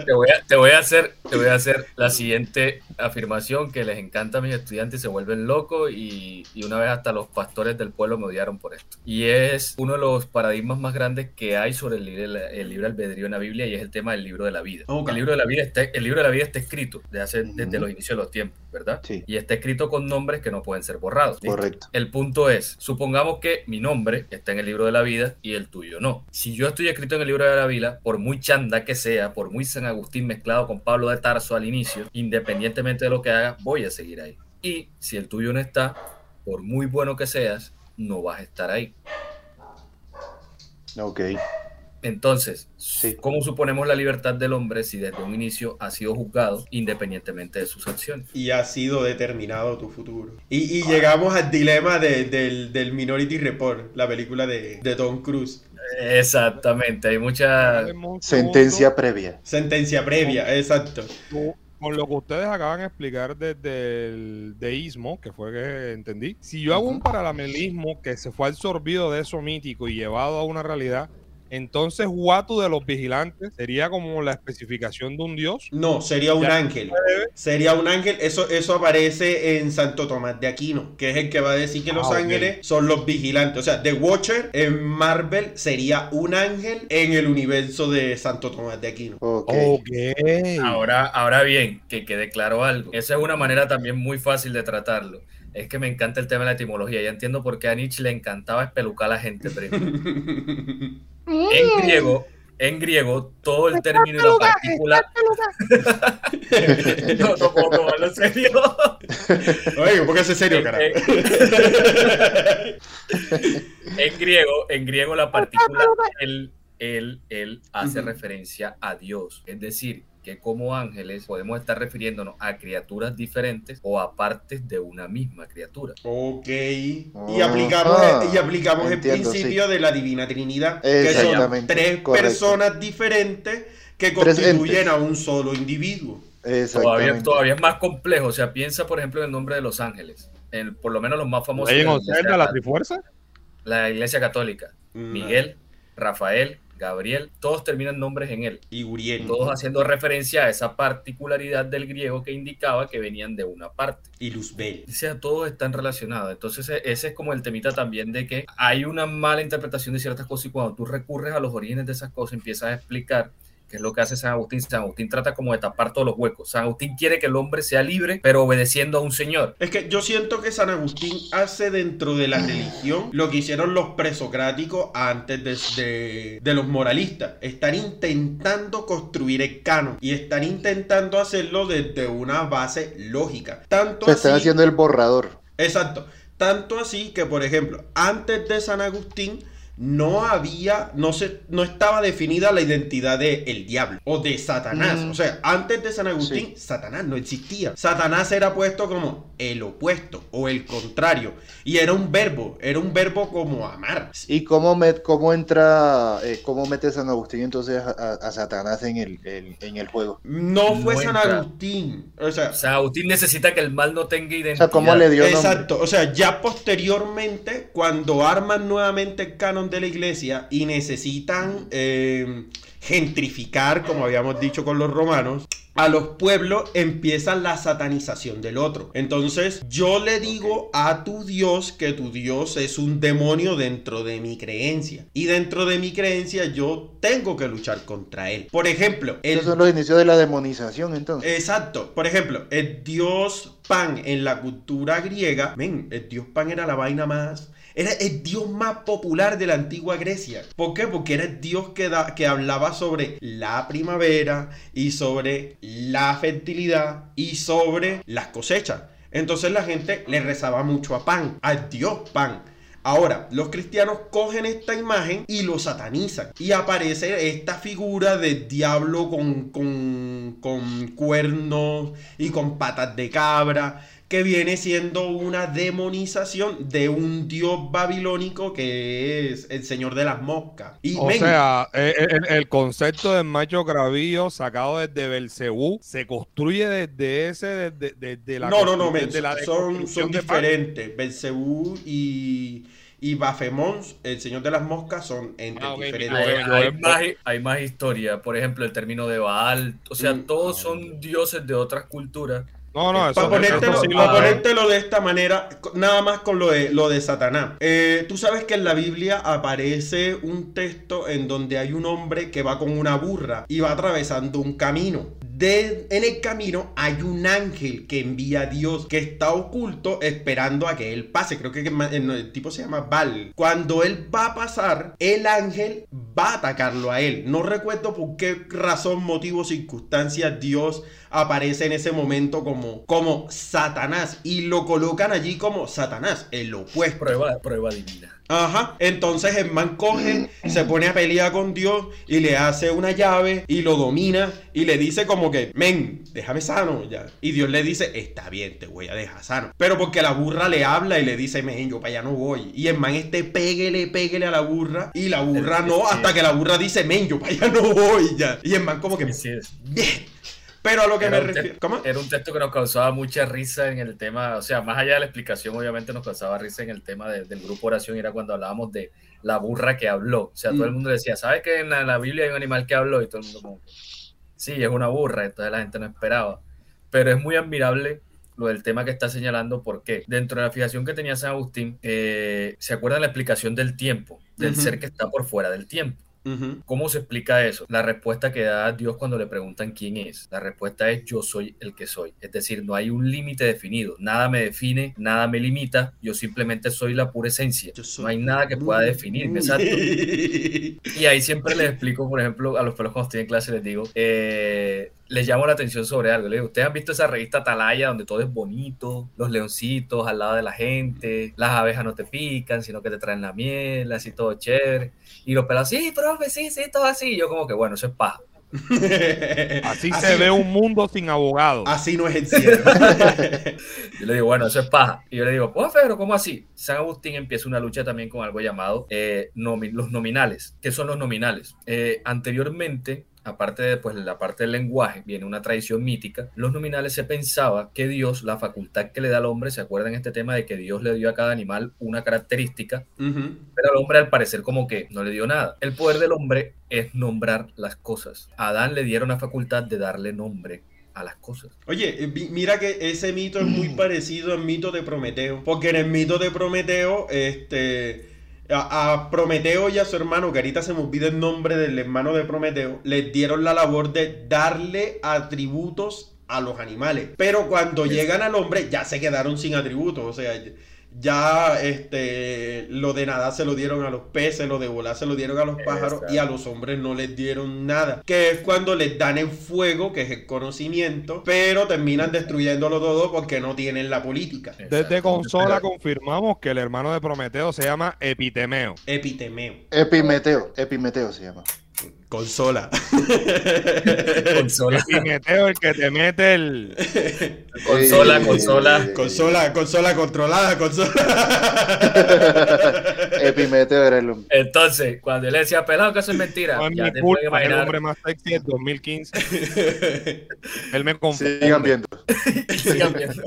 Te voy, a, te voy a hacer, te voy a hacer la siguiente afirmación que les encanta a mis estudiantes y se vuelven locos y, y una vez hasta los pastores del pueblo me odiaron por esto. Y es uno de los paradigmas más grandes que hay sobre el el libre albedrío en la Biblia y es el tema del libro de la vida. El libro de la vida está, el libro de la vida está escrito desde, hace, desde los inicios de los tiempos, ¿verdad? Sí. Y está escrito con nombres que no pueden ser borrados. ¿listo? Correcto. El punto es, supongamos que mi nombre está en el libro de la vida y el tuyo no. Si yo estoy escrito en el libro de la vida, por muy chanda que sea, por muy San Agustín mezclado con Pablo de Tarso al inicio, independientemente de lo que haga, voy a seguir ahí. Y si el tuyo no está, por muy bueno que seas, no vas a estar ahí. Ok. Entonces, Sí. ¿cómo suponemos la libertad del hombre si desde un inicio ha sido juzgado independientemente de sus acciones? y ha sido determinado tu futuro. Y, y llegamos al dilema de- del, del Minority Report, la película de, de Tom Cruise. Exactamente, hay mucha... Sentencia previa. Sentencia previa, exacto. Con lo que ustedes acaban de explicar desde el deísmo, que fue que entendí, si yo hago un paralelismo que se fue absorbido de eso mítico y llevado a una realidad, entonces Watu de los vigilantes sería como la especificación de un dios. No, sería un Ya. ángel. Sería un ángel. Eso, eso aparece en Santo Tomás de Aquino, que es el que va a decir que los Ah, ok. ángeles son los vigilantes. O sea, The Watcher en Marvel sería un ángel en el universo de Santo Tomás de Aquino. Ok. Ok. Ahora, ahora bien, que quede claro algo. Esa es una manera también muy fácil de tratarlo. Es que me encanta el tema de la etimología. Ya entiendo por qué a Nietzsche le encantaba espelucar a la gente primero. *laughs* En griego, en griego, todo el término y la partícula. *laughs* no, no puedo tomarlo en serio. Oye, póngase serio, En- carajo. *laughs* En griego, en griego la partícula el, el, el hace Ujú. referencia a Dios. Es decir, que como ángeles podemos estar refiriéndonos a criaturas diferentes o a partes de una misma criatura. Ok. Y aplicamos, y aplicamos Entiendo, el principio de la Divina Trinidad, que son tres correcto. personas diferentes que constituyen a un solo individuo. Todavía, todavía es más complejo. O sea, piensa, por ejemplo, en el nombre de los ángeles. En, por lo menos los más famosos. la Zelda, la Trifuerza. la iglesia católica. Mm, Miguel, Rafael, Gabriel, todos terminan nombres en él. Y Uriel. Todos haciendo referencia a esa particularidad del griego que indicaba que venían de una parte. Y Luzbel. O sea, todos están relacionados. Entonces, e- ese es como el temita también de que hay una mala interpretación de ciertas cosas y cuando tú recurres a los orígenes de esas cosas, empiezas a explicar qué es lo que hace San Agustín. San Agustín trata como de tapar todos los huecos. San Agustín quiere que el hombre sea libre, pero obedeciendo a un señor. Es que yo siento que San Agustín hace dentro de la religión lo que hicieron los presocráticos antes de, de- de los moralistas. Están intentando construir el canon y están intentando hacerlo desde una base lógica. Tanto Se están así- haciendo el borrador. Exacto. Tanto así que, por ejemplo, antes de San Agustín no había, no se, no estaba definida la identidad de el diablo o de Satanás. Mm. O sea, antes de San Agustín, Satanás no existía. Satanás era puesto como el opuesto o el contrario. Y era un verbo, era un verbo como amar. ¿Y cómo, met- cómo entra, eh, cómo mete San Agustín entonces a, Satanás en el, el- en el juego? No fue No San entra. Agustín. O sea, San Agustín necesita que el mal no tenga O identidad. sea, ¿cómo le dio nombre? Exacto, o sea, ya posteriormente, cuando arman nuevamente el canon de la iglesia y necesitan eh, gentrificar, como habíamos dicho con los romanos, a los pueblos empieza la satanización del otro. Entonces, yo le digo a tu Dios que tu Dios es un demonio dentro de mi creencia. Y dentro de mi creencia yo tengo que luchar contra él. Por ejemplo, el Esos son los inicios de la demonización entonces. Exacto. Por ejemplo, el dios Pan en la cultura griega, men, el dios Pan era la vaina más. Era el dios más popular de la antigua Grecia. ¿Por qué? Porque era el dios que, da- que hablaba sobre la primavera y sobre la fertilidad y sobre las cosechas. Entonces la gente le rezaba mucho a Pan, al dios Pan. Ahora, los cristianos cogen esta imagen y lo satanizan. Y aparece esta figura del diablo con, con, con cuernos y con patas de cabra que viene siendo una demonización de un dios babilónico que es el señor de las moscas. Y O men, sea, eh, el, el concepto del macho gravío sacado desde Belcebú se construye desde ese, desde, desde la no, no, no, men, la son, son diferentes. Belcebú y, y Bafemón, el señor de las moscas, son entes Ah, ok, diferentes. Hay, hay más, hay más historia, por ejemplo, el término de Baal, o sea, Mm. todos son dioses de otras culturas. No, no, eso, Para ponértelo, eso sí pa' lo- ponértelo de esta manera, nada más con lo de, lo de Satanás. Eh, Tú sabes que en la Biblia aparece un texto en donde hay un hombre que va con una burra y va atravesando un camino. De, en el camino hay un ángel que envía a Dios que está oculto esperando a que él pase. Creo que el, el tipo se llama Val. Cuando él va a pasar, el ángel va a atacarlo a él. No recuerdo por qué razón, motivo, circunstancia Dios aparece en ese momento como, como Satanás y lo colocan allí como Satanás, el opuesto. Prueba, prueba divina. Ajá, entonces el man coge, se pone a pelear con Dios y le hace una llave y lo domina y le dice como que, men, déjame sano ya. Y Dios le dice, está bien, te voy a dejar sano. Pero porque la burra le habla y le dice, men, yo para allá no voy. Y el man este péguele, péguele a la burra y la burra no, hasta que la burra dice, men, yo para allá no voy ya. Y el man como que, bien. Pero a lo que Era me refiero... ¿Cómo? era un texto que nos causaba mucha risa en el tema, o sea, más allá de la explicación, obviamente nos causaba risa en el tema de- del grupo oración, era cuando hablábamos de la burra que habló. O sea, todo el Mm. mundo decía, ¿sabes que en la, en la Biblia hay un animal que habló? Y todo el mundo como, sí, es una burra, entonces la gente no esperaba. Pero es muy admirable lo del tema que está señalando, porque dentro de la fijación que tenía San Agustín, eh, se acuerdan la explicación del tiempo, del Ujú. ser que está por fuera del tiempo. Ujú. ¿Cómo se explica eso? La respuesta que da Dios cuando le preguntan quién es. La respuesta es yo soy el que soy. Es decir, no hay un límite definido. Nada me define, nada me limita. Yo simplemente soy la pura esencia. No hay nada que pueda definirme. Exacto. *laughs* Y ahí siempre les explico, por ejemplo, a los pelos cuando estoy en clase, les digo, eh, les llamo la atención sobre algo. Les digo, ¿ustedes han visto esa revista Atalaya donde todo es bonito? Los leoncitos al lado de la gente, las abejas no te pican, sino que te traen la miel, así todo chévere. Y los pelados, sí, profe, sí, sí, todo así. Y yo como que, bueno, eso es paja. *laughs* Así, se ve un mundo sin abogados. Así no es el *laughs* cielo. Yo le digo, bueno, eso es paja. Y yo le digo, pues, pero ¿cómo así? San Agustín empieza una lucha también con algo llamado eh, nomi- los nominales. ¿Qué son los nominales? Eh, anteriormente, aparte de pues, la parte del lenguaje, viene una tradición mítica. Los nominales se pensaba que Dios, la facultad que le da al hombre, ¿se acuerdan este tema de que Dios le dio a cada animal una característica? Pero al hombre al parecer como que no le dio nada. El poder del hombre es nombrar las cosas. A Adán le dieron la facultad de darle nombre a las cosas. Oye, eh, mira que ese mito es muy *clears throat* parecido al mito de Prometeo. Porque en el mito de Prometeo, este. A, a Prometeo y a su hermano, que ahorita se me olvida el nombre del hermano de Prometeo, les dieron la labor de darle atributos a los animales. Pero cuando llegan al hombre, ya se quedaron sin atributos. O sea, ya este lo de nadar se lo dieron a los peces, lo de volar se lo dieron a los pájaros y a los hombres no les dieron nada. Que es cuando les dan el fuego, que es el conocimiento, pero terminan destruyéndolo todo porque no tienen la política. Desde Exacto. consola confirmamos que el hermano de Prometeo se llama Epitemeo. Epitemeo. Epimeteo, Epimeteo se llama. Consola. Consola, Epimeteo, el que te mete el. consola, consola. consola, consola controlada, consola. Epimeteo era el hombre. Entonces, cuando él le decía pelado que eso es mentira, No es ya mi te puedes culpa, el imaginar. hombre más sexy del 2015. Él me confunde. Sigan viendo. *laughs* Sigan viendo.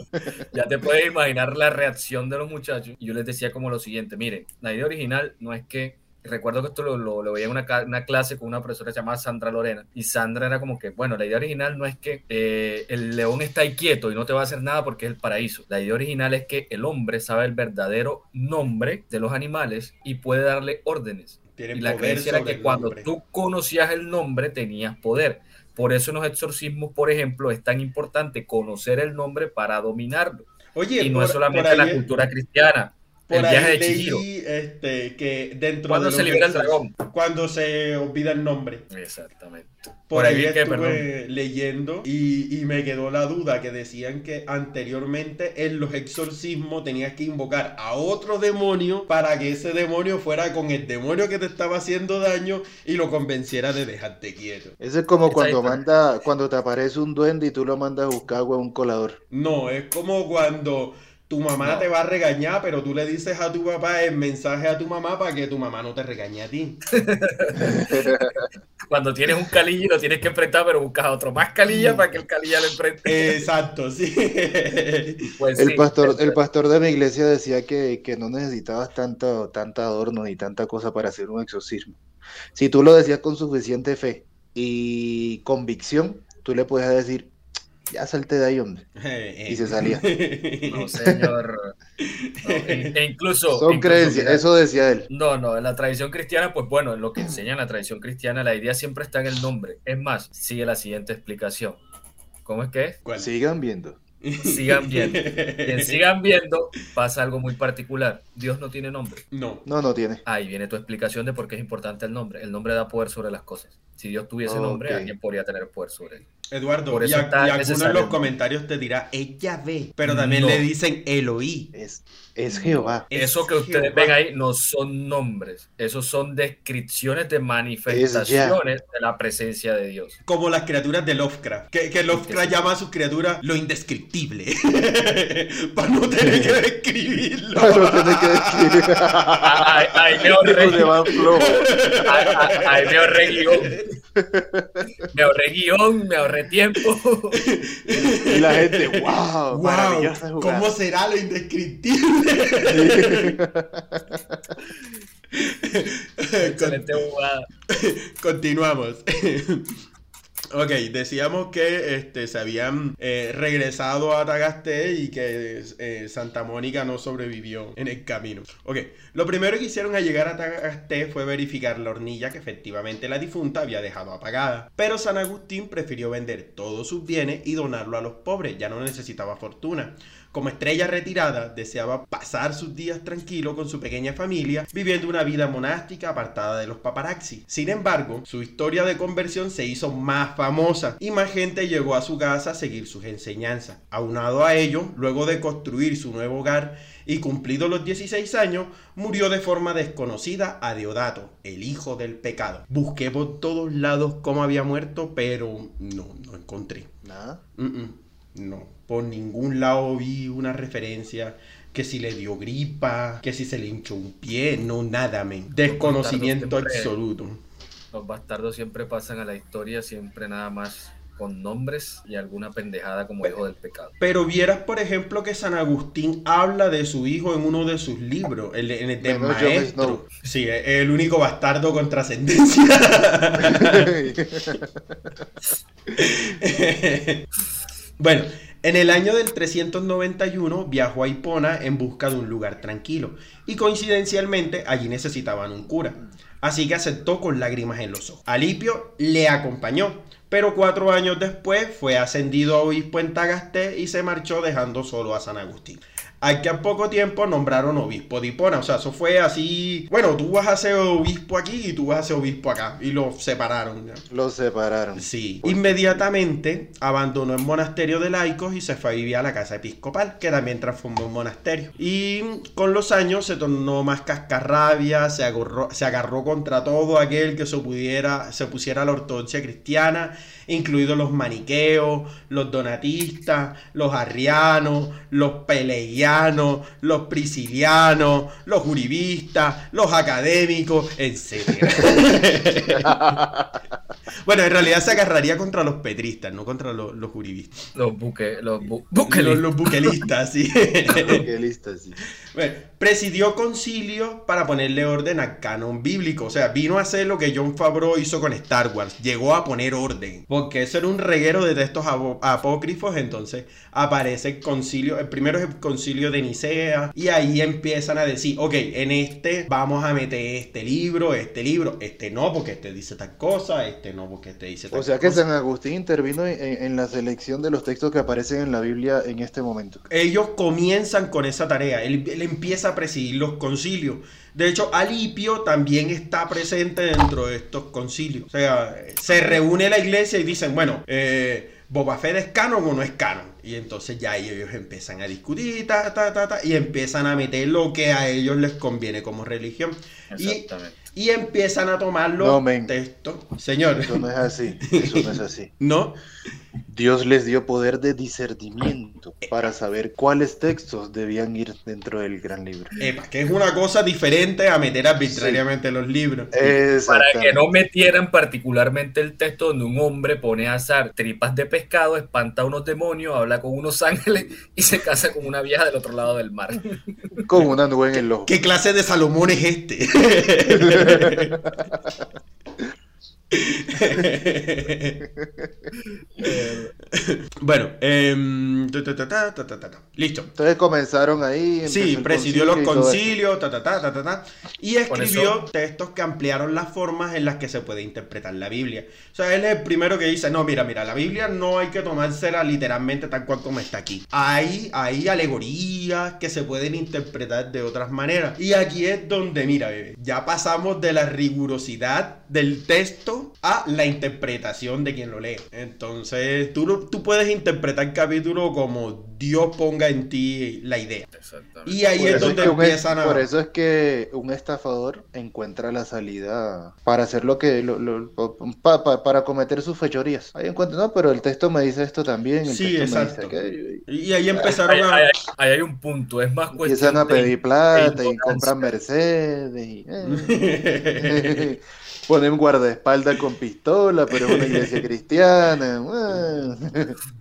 Ya te puedes imaginar la reacción de los muchachos. Y yo les decía como lo siguiente, miren, la idea original no es que, recuerdo que esto lo, lo, lo veía en una, clase con una profesora llamada Sandra Lorena, y Sandra era como que, bueno, la idea original no es que eh, el león está ahí quieto y no te va a hacer nada porque es el paraíso. La idea original es que el hombre sabe el verdadero nombre de los animales y puede darle órdenes. Tienen Y la creencia era que cuando tú conocías el nombre tenías poder. Por eso en los exorcismos, por ejemplo, es tan importante conocer el nombre para dominarlo. Oye, y no por- es solamente la cultura cristiana. Por El ahí viaje de leí, Chihiro. este, que dentro ¿Cuándo de se libera el dragón? Cuando se olvida el nombre. Exactamente. Por, ahí, vi que, estuve leyendo y, y me quedó la duda que decían que anteriormente en los exorcismos tenías que invocar a otro demonio para que ese demonio fuera con el demonio que te estaba haciendo daño y lo convenciera de dejarte quieto. Eso es como cuando ahí, manda, cuando te aparece un duende y tú lo mandas a buscar agua a un colador. No, es como cuando tu mamá No. te va a regañar, pero tú le dices a tu papá el mensaje a tu mamá para que tu mamá no te regañe a ti. *laughs* Cuando tienes un calilla y lo tienes que enfrentar, pero buscas a otro más calilla para que el calilla lo enfrente. Exacto, sí. *laughs* Pues El sí, pastor, el pastor de mi iglesia decía que, que no necesitabas tanto, tanta adorno ni tanta cosa para hacer un exorcismo. Si tú lo decías con suficiente fe y convicción, tú le podías decir, ya salte de ahí, hombre. *laughs* Y se salía. *laughs* No, señor. No, e- *laughs* e incluso. Son incluso, creencias, mira, eso decía él. No, no, en la tradición cristiana, pues bueno, en lo que enseña la tradición cristiana, la idea siempre está en el nombre. Es más, sigue la siguiente explicación. ¿Cómo es que es? ¿Cuál? Sigan viendo. Sigan viendo. Quien sigan viendo, pasa algo muy particular. Dios no tiene nombre. No. No, no tiene. Ahí viene tu explicación de por qué es importante el nombre. El nombre da poder sobre las cosas. Si Dios tuviese nombre, alguien podría tener poder sobre él. Eduardo, Por y, a- alguno en los comentarios te dirá, ella ve, pero también No. le dicen Eloí. Es, es Jehová. Es Eso que ustedes Jehová. ven ahí no son nombres, esos son descripciones de manifestaciones de la presencia de Dios. Como las criaturas de Lovecraft, que, que Lovecraft llama a sus criaturas lo indescriptible, *laughs* para no tener que describirlo. No tiene que. Ahí, ahí me ahorré, guion. Me ahorré guion, me ahorré tiempo. Y la gente, wow, Wow. ¿cómo será lo indescriptible? *laughs* Excelente jugada. Continuamos. Ok, decíamos que este, se habían eh, regresado a Tagaste y que eh, Santa Mónica no sobrevivió en el camino. Ok, lo primero que hicieron al llegar a Tagaste fue verificar la hornilla que efectivamente la difunta había dejado apagada. Pero San Agustín prefirió vender todos sus bienes y donarlo a los pobres, ya no necesitaba fortuna. Como estrella retirada, deseaba pasar sus días tranquilo con su pequeña familia, viviendo una vida monástica apartada de los paparazzi. Sin embargo, su historia de conversión se hizo más famosa y más gente llegó a su casa a seguir sus enseñanzas. Aunado a ello, luego de construir su nuevo hogar y cumplidos los 16 años, murió de forma desconocida a Deodato, el hijo del pecado. Busqué por todos lados cómo había muerto, pero no, no encontré. Nada. Mm, mm, No, por ningún lado vi una referencia que si le dio gripa, que si se le hinchó un pie, no nada, men. Desconocimiento siempre- absoluto. Los bastardos siempre pasan a la historia, siempre nada más con nombres y alguna pendejada como hijo del pecado. Pero vieras, por ejemplo, que San Agustín habla de su hijo en uno de sus libros, el, en el Jon maestro. Sí, es el único bastardo con trascendencia. *laughs* *laughs* bueno, en el año del 391 viajó a Hipona en busca de un lugar tranquilo y coincidencialmente allí necesitaban un cura. Así que aceptó con lágrimas en los ojos. Alipio le acompañó, pero cuatro años después fue ascendido a obispo en Tagaste y se marchó dejando solo a San Agustín. Al que a poco tiempo nombraron obispo de Hipona. O sea, eso fue así. Bueno, tú vas a ser obispo aquí y tú vas a ser obispo acá. Y lo separaron. ¿ya? Los separaron. Sí. Inmediatamente abandonó el monasterio de laicos y se fue a vivir a la casa episcopal, que también transformó en monasterio. Y con los años se tornó más cascarrabia, se agarró, se agarró contra todo aquel que se, pudiera, se pusiera a la ortodoxia cristiana, incluidos los maniqueos, los donatistas, los arrianos, los peleianos, los priscilianos, los juribistas, los académicos, etc. *laughs* Bueno, en realidad se agarraría contra los petristas, no contra los, los juribistas. Los buques, los bu- Los, buquelistas. los buquelistas, sí. *laughs* Qué lista, sí. Bueno, presidió concilio para ponerle orden al canon bíblico. O sea, vino a hacer lo que John Favreau hizo con Star Wars. Llegó a poner orden. Porque eso era un reguero de textos apócrifos. Entonces aparece el concilio. El primero es el concilio de Nicea y ahí empiezan a decir, ok, en este vamos a meter este libro, este libro, este no porque este dice tal cosa, este no porque este dice tal O sea que cosa. San Agustín intervino en, en la selección de los textos que aparecen en la Biblia en este momento. Ellos comienzan con esa tarea, él, él empieza a presidir los concilios. De hecho, Alipio también está presente dentro de estos concilios. O sea, se reúne la iglesia y dicen, bueno, eh, Boba Fett es canon o no es canon. Y entonces ya ellos empiezan a discutir, ta, ta, ta, ta, y empiezan a meter lo que a ellos les conviene como religión. Y, Exactamente. y empiezan a tomar los No, textos. Señor, Eso no es así. Eso no es así. *laughs* ¿no? Dios les dio poder de discernimiento para saber cuáles textos debían ir dentro del gran libro. Epa, que es una cosa diferente a meter arbitrariamente los libros. Para que no metieran particularmente el texto donde un hombre pone a asar tripas de pescado, espanta a unos demonios, habla con unos ángeles y se casa con una vieja del otro lado del mar. Con una nube en el ojo. ¿Qué clase de Salomón es este? *laughs* bueno, em, ta, ta, ta, ta, ta, ta, ta. listo. Entonces comenzaron ahí. Sí, presidió los concilio concilios, ta, ta, ta, ta, ta, ta, y escribió textos que ampliaron las formas en las que se puede interpretar la Biblia. O sea, él es el primero que dice, no, mira, mira, la Biblia no hay que tomársela literalmente tal cual como está aquí. Hay, hay alegorías que se pueden interpretar de otras maneras. Y aquí es donde, mira, bebé, ya pasamos de la rigurosidad del texto a la interpretación de quien lo lee. Entonces, tú, tú puedes interpretar el capítulo como Dios ponga en ti la idea. Exactamente. Y ahí Por es eso, donde es que un, empiezan a... por eso es que un estafador encuentra la salida para hacer lo que lo- lo- pa- pa- para cometer sus fechorías. Ahí encuentra, no, pero el texto me dice esto también, el Sí, texto me exacto. dice aquello", y Y ahí empezaron Ahí, a... ahí- ahí hay un punto, es más cuestión Empiezan a de- pedir plata y ignorancia. compran Mercedes y eh. *laughs* *laughs* ponen guardaespaldas con pistola, pero es una iglesia *laughs* cristiana. *laughs*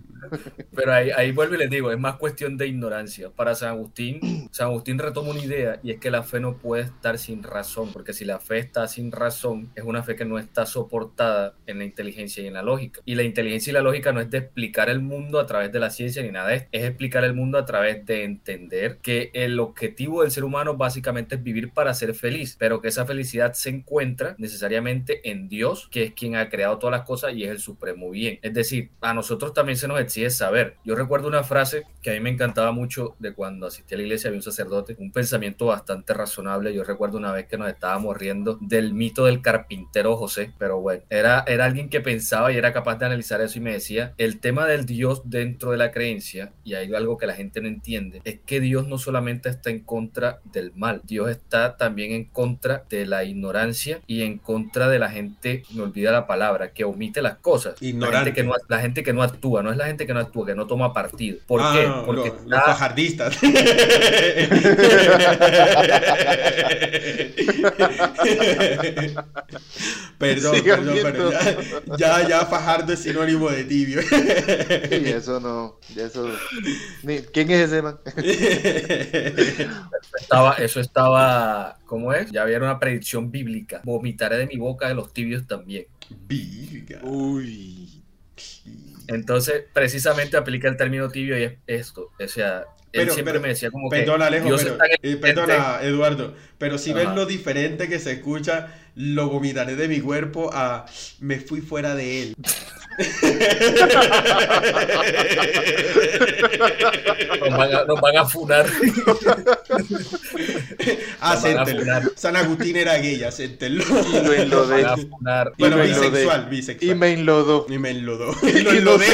Pero ahí, ahí vuelvo y les digo, es más cuestión de ignorancia. Para San Agustín, *clears throat* San Agustín retoma una idea y es que la fe no puede estar sin razón, porque si la fe está sin razón, es una fe que no está soportada en la inteligencia y en la lógica. Y la inteligencia y la lógica no es de explicar el mundo a través de la ciencia ni nada de esto, es explicar el mundo a través de entender que el objetivo del ser humano básicamente es vivir para ser feliz, pero que esa felicidad se encuentra necesariamente en Dios, que es quien ha creado todas las cosas y es el supremo bien. Es decir, a nosotros también se nos exige saber. Yo recuerdo una frase que a mí me encantaba mucho de cuando asistí a la iglesia, había un sacerdote, un pensamiento bastante razonable. Yo recuerdo una vez que nos estábamos riendo del mito del carpintero José, pero bueno, era, era alguien que pensaba y era capaz de analizar eso y me decía, el tema del Dios dentro de la creencia, y hay algo que la gente no entiende, es que Dios no solamente está en contra del mal, Dios está también en contra de la ignorancia y en contra de la gente, me olvida la palabra, que omite las cosas. La Ignorante. gente, que no, la gente que no actúa, no es la gente que no actúa, que no toma partido. ¿Por Ah, qué? no, Porque lo- los fajardistas. *laughs* perdón, perdón, pero ya, ya, ya Fajardo es sinónimo de tibio. Y eso no, eso. ¿Quién es ese man? estaba, eso estaba, ¿cómo es? Ya había una predicción bíblica. Vomitaré de mi boca de los tibios también. Virga. Uy. Entonces, precisamente aplica el término tibio y es esto. O sea, él Pero- siempre pero- me decía como Perdona, que Alejo, Dios pero, eh, perdona, Eduardo, pero si ves Ajá. lo diferente que se escucha, lo vomitaré de mi cuerpo a me fui fuera de él. *laughs* Nos van a, nos van a funar. *laughs* *laughs* Ah, San Agustín era gay, acéntenlo. Y lo enlodé. Bueno, Y bisexual, bisexual. Y me enlodó. Y me enlodó. Y *laughs* Y lo enlodé.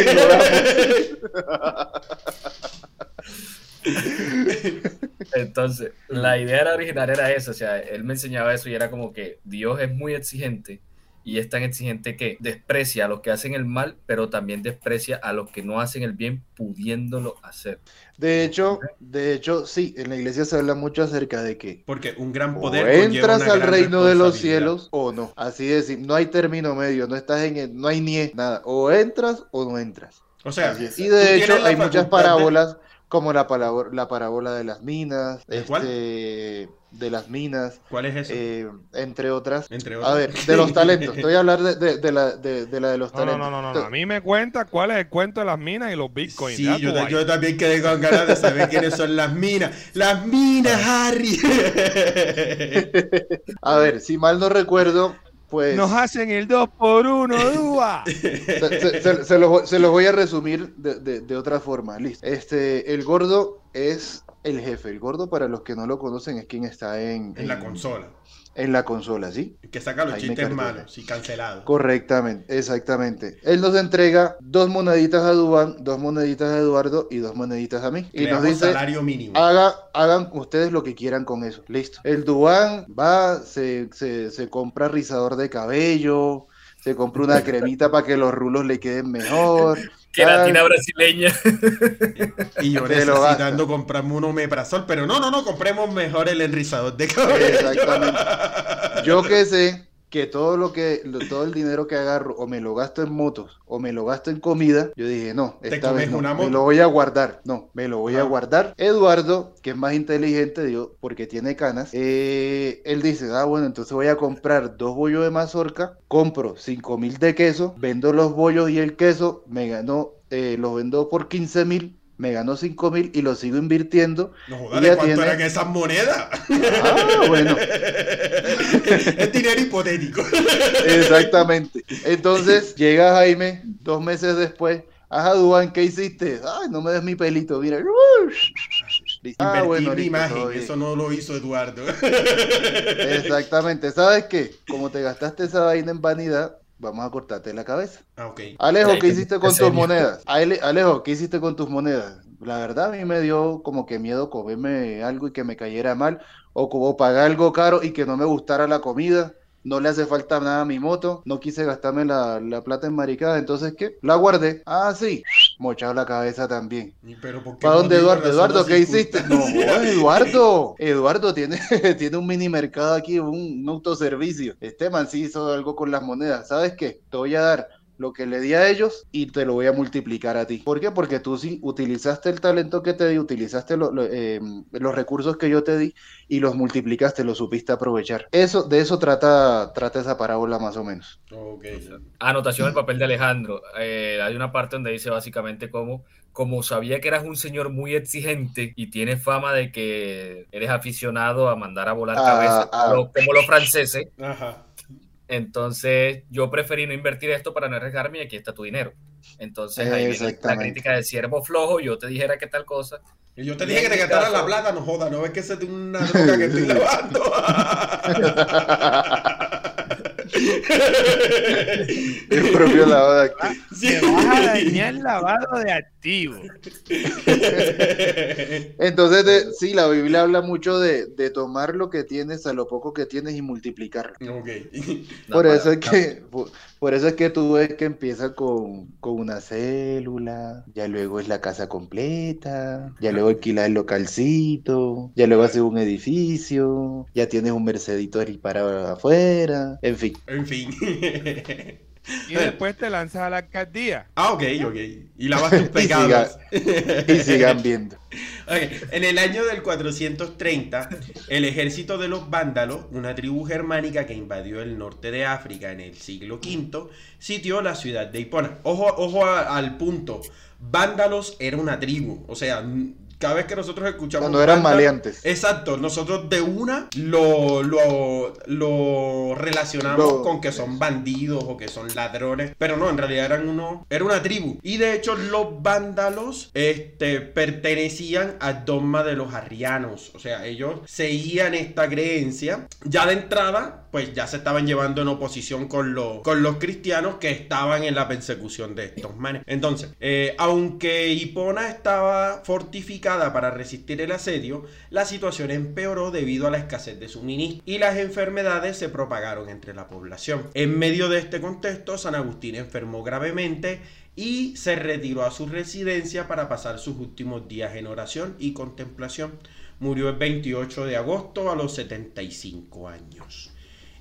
Entonces, la idea era original era esa, o sea, él me enseñaba eso y era como que Dios es muy exigente y es tan exigente que desprecia a los que hacen el mal, pero también desprecia a los que no hacen el bien pudiéndolo hacer. De hecho, de hecho, sí, en la iglesia se habla mucho acerca de que Porque un gran o poder conlleva entras una al gran reino de los cielos o no. Así es, no hay término medio, no estás en el- no hay ni nada. O entras o no entras. O sea, Y de hecho hay muchas de- parábolas como la, palabra, la parábola de las minas, ¿De cuál? este, de las minas, ¿Cuál es eso? eh, entre otras. Entre A otras. ver, de los *laughs* talentos. Te voy a hablar de, de- de la, de, de la de los No, no, talentos. no, no, no. A mí me cuenta cuál es el cuento de las minas y los bitcoins. Sí, Ya yo, yo también quedé con ganas de saber quiénes son las minas. ¡Las minas, *laughs* Harry! A ver, si mal no recuerdo, pues Nos hacen el 2 por 1 *laughs* Dúa. se, se- se- se los, voy- se los voy a resumir de, de- de otra forma. Listo. Este, el gordo es el jefe. El gordo, para los que no lo conocen, es quien está en, en la consola. En la consola, ¿sí? Que saca los Ahí chistes malos y cancelados. Correctamente, exactamente. Él nos entrega dos moneditas a Dubán, dos moneditas a Eduardo y dos moneditas a mí. Y nos dice, salario mínimo. haga, hagan ustedes lo que quieran con eso. Listo. El Dubán va, se, se, se compra rizador de cabello, se compra una cremita para que los rulos le queden mejor. *laughs* Queratina brasileña. *laughs* Y yo necesitando comprarme un omeprazol, pero no, no, no, compremos mejor el enrizador de cabello. Exactamente. Yo que sé que todo lo que todo el dinero que agarro o me lo gasto en motos o me lo gasto en comida, yo dije, no, esta vez no, me lo voy a guardar. No, me lo voy a guardar. Eduardo, que es más inteligente, digo, porque tiene canas, eh, él dice, ah, bueno, entonces voy a comprar dos bollos de mazorca, compro 5 mil de queso, vendo los bollos y el queso, me ganó, eh, los vendo por 15 mil. Me ganó 5 mil y lo sigo invirtiendo. No ¿de ¿cuánto tiene- eran esas monedas? Ah, bueno. *laughs* es dinero hipotético. Exactamente. Entonces llega Jaime dos meses después. Ajá, Duan, ¿qué hiciste? Ay, no me des mi pelito, mira. Ah, bueno, mi imagen, eso no lo hizo Eduardo. Exactamente. ¿Sabes qué? Como te gastaste esa vaina en vanidad, vamos a cortarte la cabeza. ah. Alejo, ¿qué hiciste con tus monedas? Ale- Alejo, ¿qué hiciste con tus monedas? La verdad, a mí me dio como que miedo comerme algo y que me cayera mal, o como pagar algo caro y que no me gustara la comida. No le hace falta nada a mi moto, no quise gastarme la, la plata en maricada, entonces ¿qué? La guardé. Ah, sí, mochado la cabeza también. Pero ¿por qué ¿Para dónde, Eduardo? Eduardo, ¿qué hiciste? No? *laughs* Eduardo. Eduardo tiene, *laughs* tiene un mini mercado aquí, un, un autoservicio. Este man sí hizo algo con las monedas. ¿Sabes qué? Te voy a dar lo que le di a ellos y te lo voy a multiplicar a ti. ¿Por qué? Porque tú sí utilizaste el talento que te di, utilizaste lo- lo- eh, los recursos que yo te di y los multiplicaste, los supiste aprovechar. Eso, de eso trata, trata esa parábola más o menos. Ok. Anotación del papel de Alejandro. Eh, hay una parte donde dice básicamente como, como sabía que eras un señor muy exigente y tienes fama de que eres aficionado a mandar a volar Ah, cabezas, ah. como, como los franceses, Ajá. Entonces yo preferí no invertir esto para no arriesgarme y aquí está tu dinero. Entonces ahí viene la crítica del siervo flojo, yo te dijera que tal cosa. Y yo te dije que te gastaras la plata, no joda, no ves que esa es una *laughs* droga que estoy lavando. *laughs* *laughs* El propio lado de. Sí. Te vas a dañar lavado de activos. Entonces, de- sí, la Biblia habla mucho de, de tomar lo que tienes a lo poco que tienes y multiplicarlo. ok. No, *laughs* por para- eso es que, por, por eso es que tú ves que empieza con, con una célula, ya luego es la casa completa, ya luego alquilas el localcito, ya luego haces un edificio, ya tienes un Mercedito ahí para afuera, en fin. En fin. *laughs* Y después te lanzas a la alcaldía. Ah, ok, ok. Y lavas tus *laughs* pecados. Y sigan viendo. *laughs* En el año del 430, el ejército de los vándalos, una tribu germánica que invadió el norte de África en el siglo V, sitió la ciudad de Hipona. Ojo, ojo a- al punto. Vándalos era una tribu. O sea, cada vez que nosotros escuchamos. Cuando eran vándalo- maleantes. Exacto, nosotros de una lo, lo, lo relacionamos Lo- con que son bandidos o que son ladrones, pero no, en realidad eran uno, era una tribu. Y de hecho los vándalos este, pertenecían al dogma de los arrianos, o sea, ellos seguían esta creencia. Ya de entrada, pues ya se estaban llevando en oposición con, los con los cristianos que estaban en la persecución de estos manes. Entonces, eh, aunque Hipona estaba fortificada para resistir el asedio, la situación empeoró debido a la escasez de suministro y las enfermedades se propagaron entre la población. En medio de este contexto, San Agustín enfermó gravemente y se retiró a su residencia para pasar sus últimos días en oración y contemplación. Murió el 28 de agosto a los 75 años.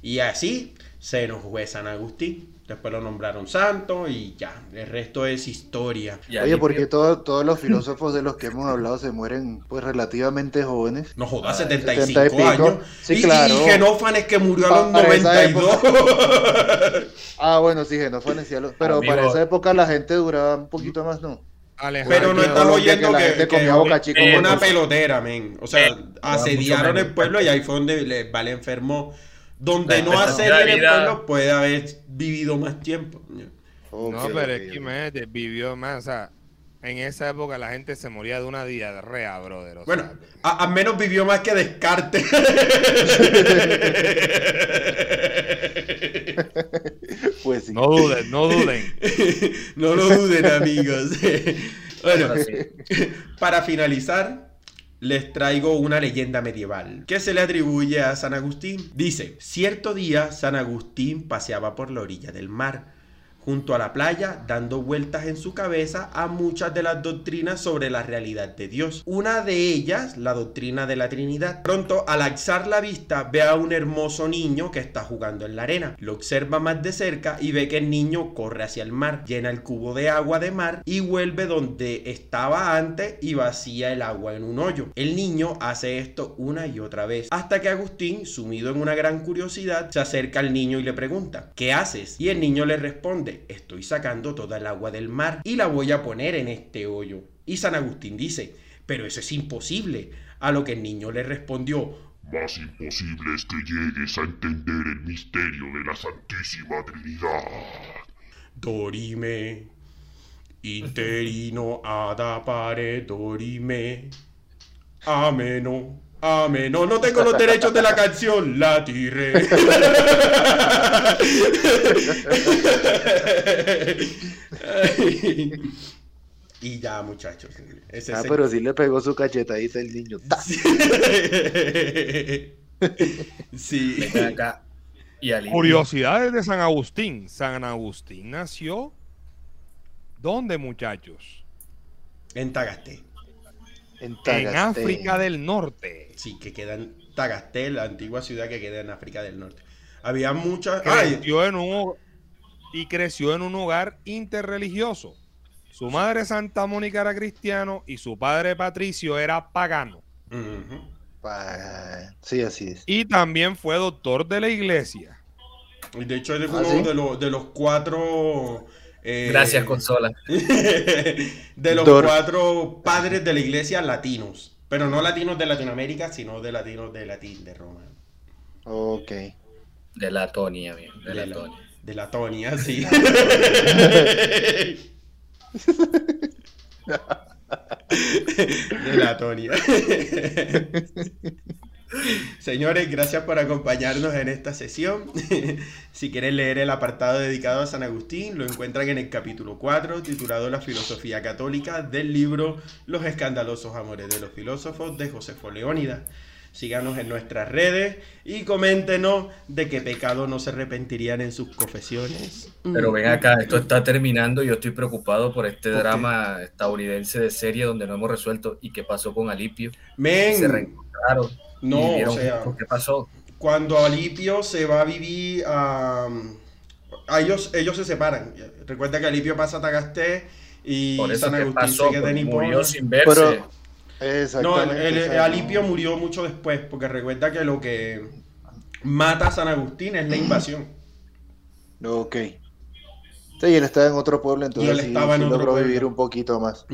Y así se nos fue San Agustín. Después lo nombraron santo y ya, el resto es historia. Oye, porque todo- todos los filósofos de los que hemos hablado se mueren pues relativamente jóvenes. No jodas, Ah, 75 70 y pico. años. Sí, y, claro. y Genófanes que murió a los Pa- para esa 92. *laughs* Ah, bueno, sí, Genófanes, sí, a los- pero Amigo. para esa época la gente duraba un poquito más, ¿no? Alejandro, Pero no estás que- oyendo que la que, gente que comía Boca con una cosas. pelotera, men. O sea, Eh, asediaron el pueblo y ahí fue donde le, Vale enfermó. Donde no asedian de el pueblo puede haber vivido más tiempo. No, pero es que imagínate, vivió más, o sea, en esa época la gente se moría de una diarrea, brother. o Bueno, al menos vivió más que Descartes. *laughs* Pues sí. no duden, no duden. *laughs* no lo duden, amigos. *laughs* bueno, para finalizar, les traigo una leyenda medieval que se le atribuye a San Agustín. Dice, cierto día San Agustín paseaba por la orilla del mar, junto a la playa, dando vueltas en su cabeza a muchas de las doctrinas sobre la realidad de Dios. Una de ellas, la doctrina de la Trinidad. Pronto, al alzar la vista, ve a un hermoso niño que está jugando en la arena. Lo observa más de cerca y ve que el niño corre hacia el mar, llena el cubo de agua de mar y vuelve donde estaba antes y vacía el agua en un hoyo. El niño hace esto una y otra vez, hasta que Agustín, sumido en una gran curiosidad, se acerca al niño y le pregunta, ¿qué haces? Y el niño le responde, estoy sacando toda el agua del mar y la voy a poner en este hoyo. Y San Agustín dice, pero eso es imposible. A lo que el niño le respondió, Más imposible es que llegues a entender el misterio de la Santísima Trinidad. Dorime, interino ad pare dorime, ameno, ameno. No tengo los derechos de la canción, la tiré. y ya, muchachos. Ese Ah, pero sí le pegó su cachetadita el niño. Sí. Acá. Y. Curiosidades de San Agustín. San Agustín nació. ¿Dónde, muchachos? En Tagasté. En. África del Norte. Sí, que queda en Tagasté, la antigua ciudad que queda en África del Norte. Había muchas. ¡Ay! Creció en un, y creció en un hogar interreligioso. Su madre Santa Mónica era cristiano y su padre Patricio era pagano. Pa- Sí, así es. Y también fue doctor de la iglesia. Y de hecho, él fue ¿Ah, uno sí? de, los, de los cuatro. Eh, Gracias, consola. *laughs* de los Dor. cuatro padres de la iglesia latinos. Pero no latinos de Latinoamérica, sino de latinos de Latín, de Roma. Ok. De la Tonia, bien. De, De la la, de Latonia, sí. *laughs* de Latonia. *laughs* Señores, gracias por acompañarnos en esta sesión. *laughs* si quieren leer el apartado dedicado a San Agustín, lo encuentran en el capítulo 4, titulado La filosofía católica, del libro Los escandalosos amores de los filósofos de Josefo Leónidas. Síganos en nuestras redes y coméntenos de qué pecado no se arrepentirían en sus confesiones. Pero ven acá, esto está terminando y yo estoy preocupado por este drama estadounidense de serie donde no hemos resuelto y qué pasó con Alipio. Men, Se reencontraron. No, o sea. ¿Qué pasó? cuando Alipio se va a vivir a... a ellos, ellos se separan. Recuerda que Alipio pasa a Tagasté y Por eso San Agustín pasó, se queda en pues, Hipona. murió sin verse. Pero- No, el, el Alipio murió mucho después, porque recuerda que lo que mata a San Agustín es la invasión. *clears throat* Ok. Sí, y él estaba en otro pueblo, entonces él sí, estaba en sí otro logró pueblo. vivir un poquito más.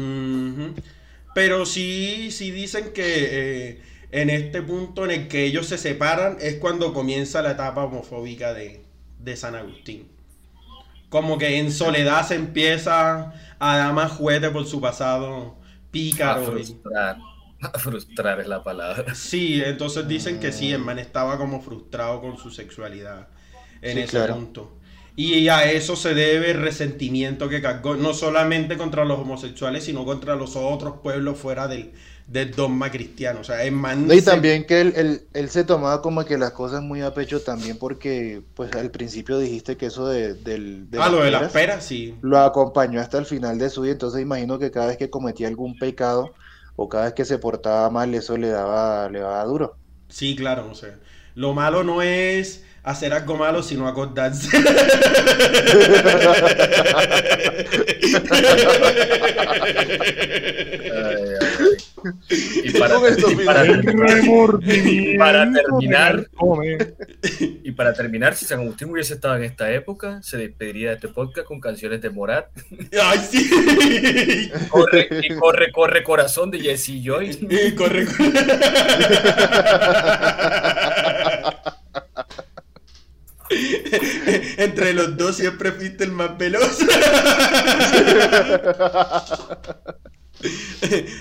Pero sí, sí dicen que eh, en este punto en el que ellos se separan es cuando comienza la etapa homofóbica de, de San Agustín. Como que en soledad se empieza a dar más juguete por su pasado A pícaro. frustrar. A frustrar es la palabra. Sí, entonces dicen que sí, el man estaba como frustrado con su sexualidad en Sí, ese claro. punto. Y a eso se debe el resentimiento que cargó, no solamente contra los homosexuales, sino contra los otros pueblos fuera del, del dogma cristiano. O sea, el man No, y se- también que él, él, él se tomaba como que las cosas muy a pecho también porque pues al principio dijiste que eso de, del, de Ah, lo de las peras, sí. lo acompañó hasta el final de su vida, entonces imagino que cada vez que cometía algún pecado o cada vez que se portaba mal, eso le daba, le daba duro. Sí, claro, o sea, lo malo no es hacer algo malo, sino acordarse. *laughs* Ay, ay. Y para, y para- y terminar, *laughs* y para terminar, si San Agustín hubiese estado en esta época, se despediría de este podcast con canciones de Morat. ¡Ay, sí! *laughs* Corre, y corre, corre, corazón de Jesse Joy. Corre, corre. Siempre fuiste el más veloz.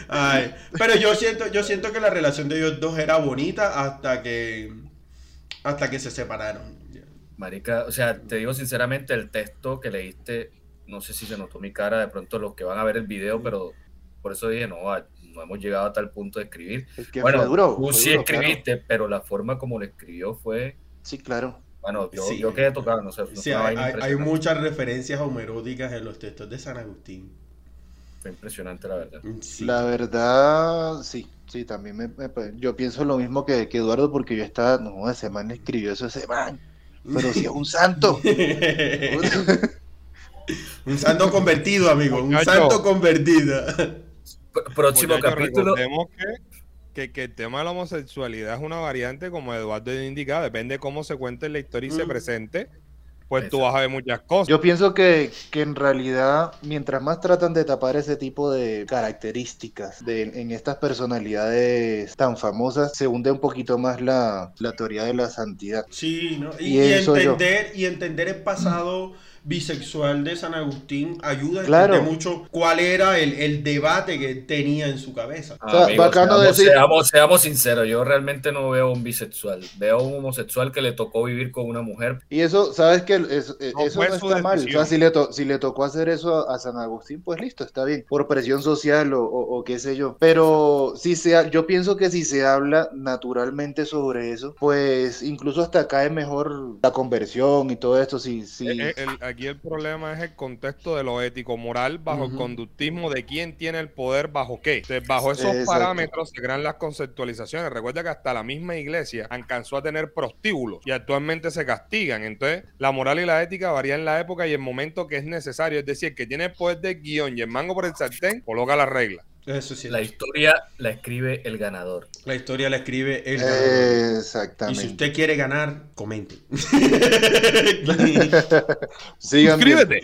Ay, pero yo siento, yo siento que la relación de ellos dos era bonita hasta que hasta que se separaron. Marica, o sea, te digo sinceramente, el texto que leíste, no sé si se notó mi cara, de pronto los que van a ver el video, pero por eso dije, no, a- no hemos llegado a tal punto de escribir. Es que bueno, fue duro. tú fue sí duro, escribiste, pero la forma como lo escribió fue. Sí, claro. Bueno, yo, Sí. yo quedé tocado, no sé, Sí, hay, hay- muchas referencias homeróticas en los textos de San Agustín. Fue impresionante, la verdad. Sí. La verdad, sí, sí, también me, me- yo pienso lo mismo que, que Eduardo porque yo estaba, no, ese man escribió eso ese man, pero si es un santo. *laughs* *laughs* un santo convertido, amigo. Un santo convertido. P- Próximo capítulo. recordemos que, que, que el tema de la homosexualidad es una variante, como Eduardo indica, depende de cómo se cuente en la historia y se presente, pues tú vas a ver muchas cosas. Yo pienso que, que en realidad, mientras más tratan de tapar ese tipo de características de, en estas personalidades tan famosas, se hunde un poquito más la, la teoría de la santidad. Sí, ¿no? Y, entender, y entender el pasado bisexual de San Agustín ayuda a Claro. entender mucho cuál era el, el debate que tenía en su cabeza. O sea, bacano seamos, decir- seamos, seamos sinceros, yo realmente no veo un bisexual, veo un homosexual que le tocó vivir con una mujer. Y eso, ¿sabes qué? Eso, No eso no está mal. O sea, si le, to- si le tocó hacer eso a, a San Agustín, pues listo, está bien. Por presión social o, o- o qué sé yo. Pero si se, ha- yo pienso que si se habla naturalmente sobre eso, pues incluso hasta cae mejor la conversión y todo esto. Si, si, Eh, eh, el- aquí el problema es el contexto de lo ético moral bajo el conductismo de quién tiene el poder bajo qué. Entonces, bajo esos Exacto. parámetros se crean las conceptualizaciones. Recuerda que hasta la misma iglesia alcanzó a tener prostíbulos y actualmente se castigan. Entonces, la moral y la ética varían en la época y el momento que es necesario. Es decir, que tiene el poder del guion y el mango por el sartén, coloca la regla. Eso sí. La historia la escribe el ganador. La historia la escribe. Eh, y exactamente. si usted quiere ganar, comente. *laughs* *laughs* Sigan viendo. Suscríbete.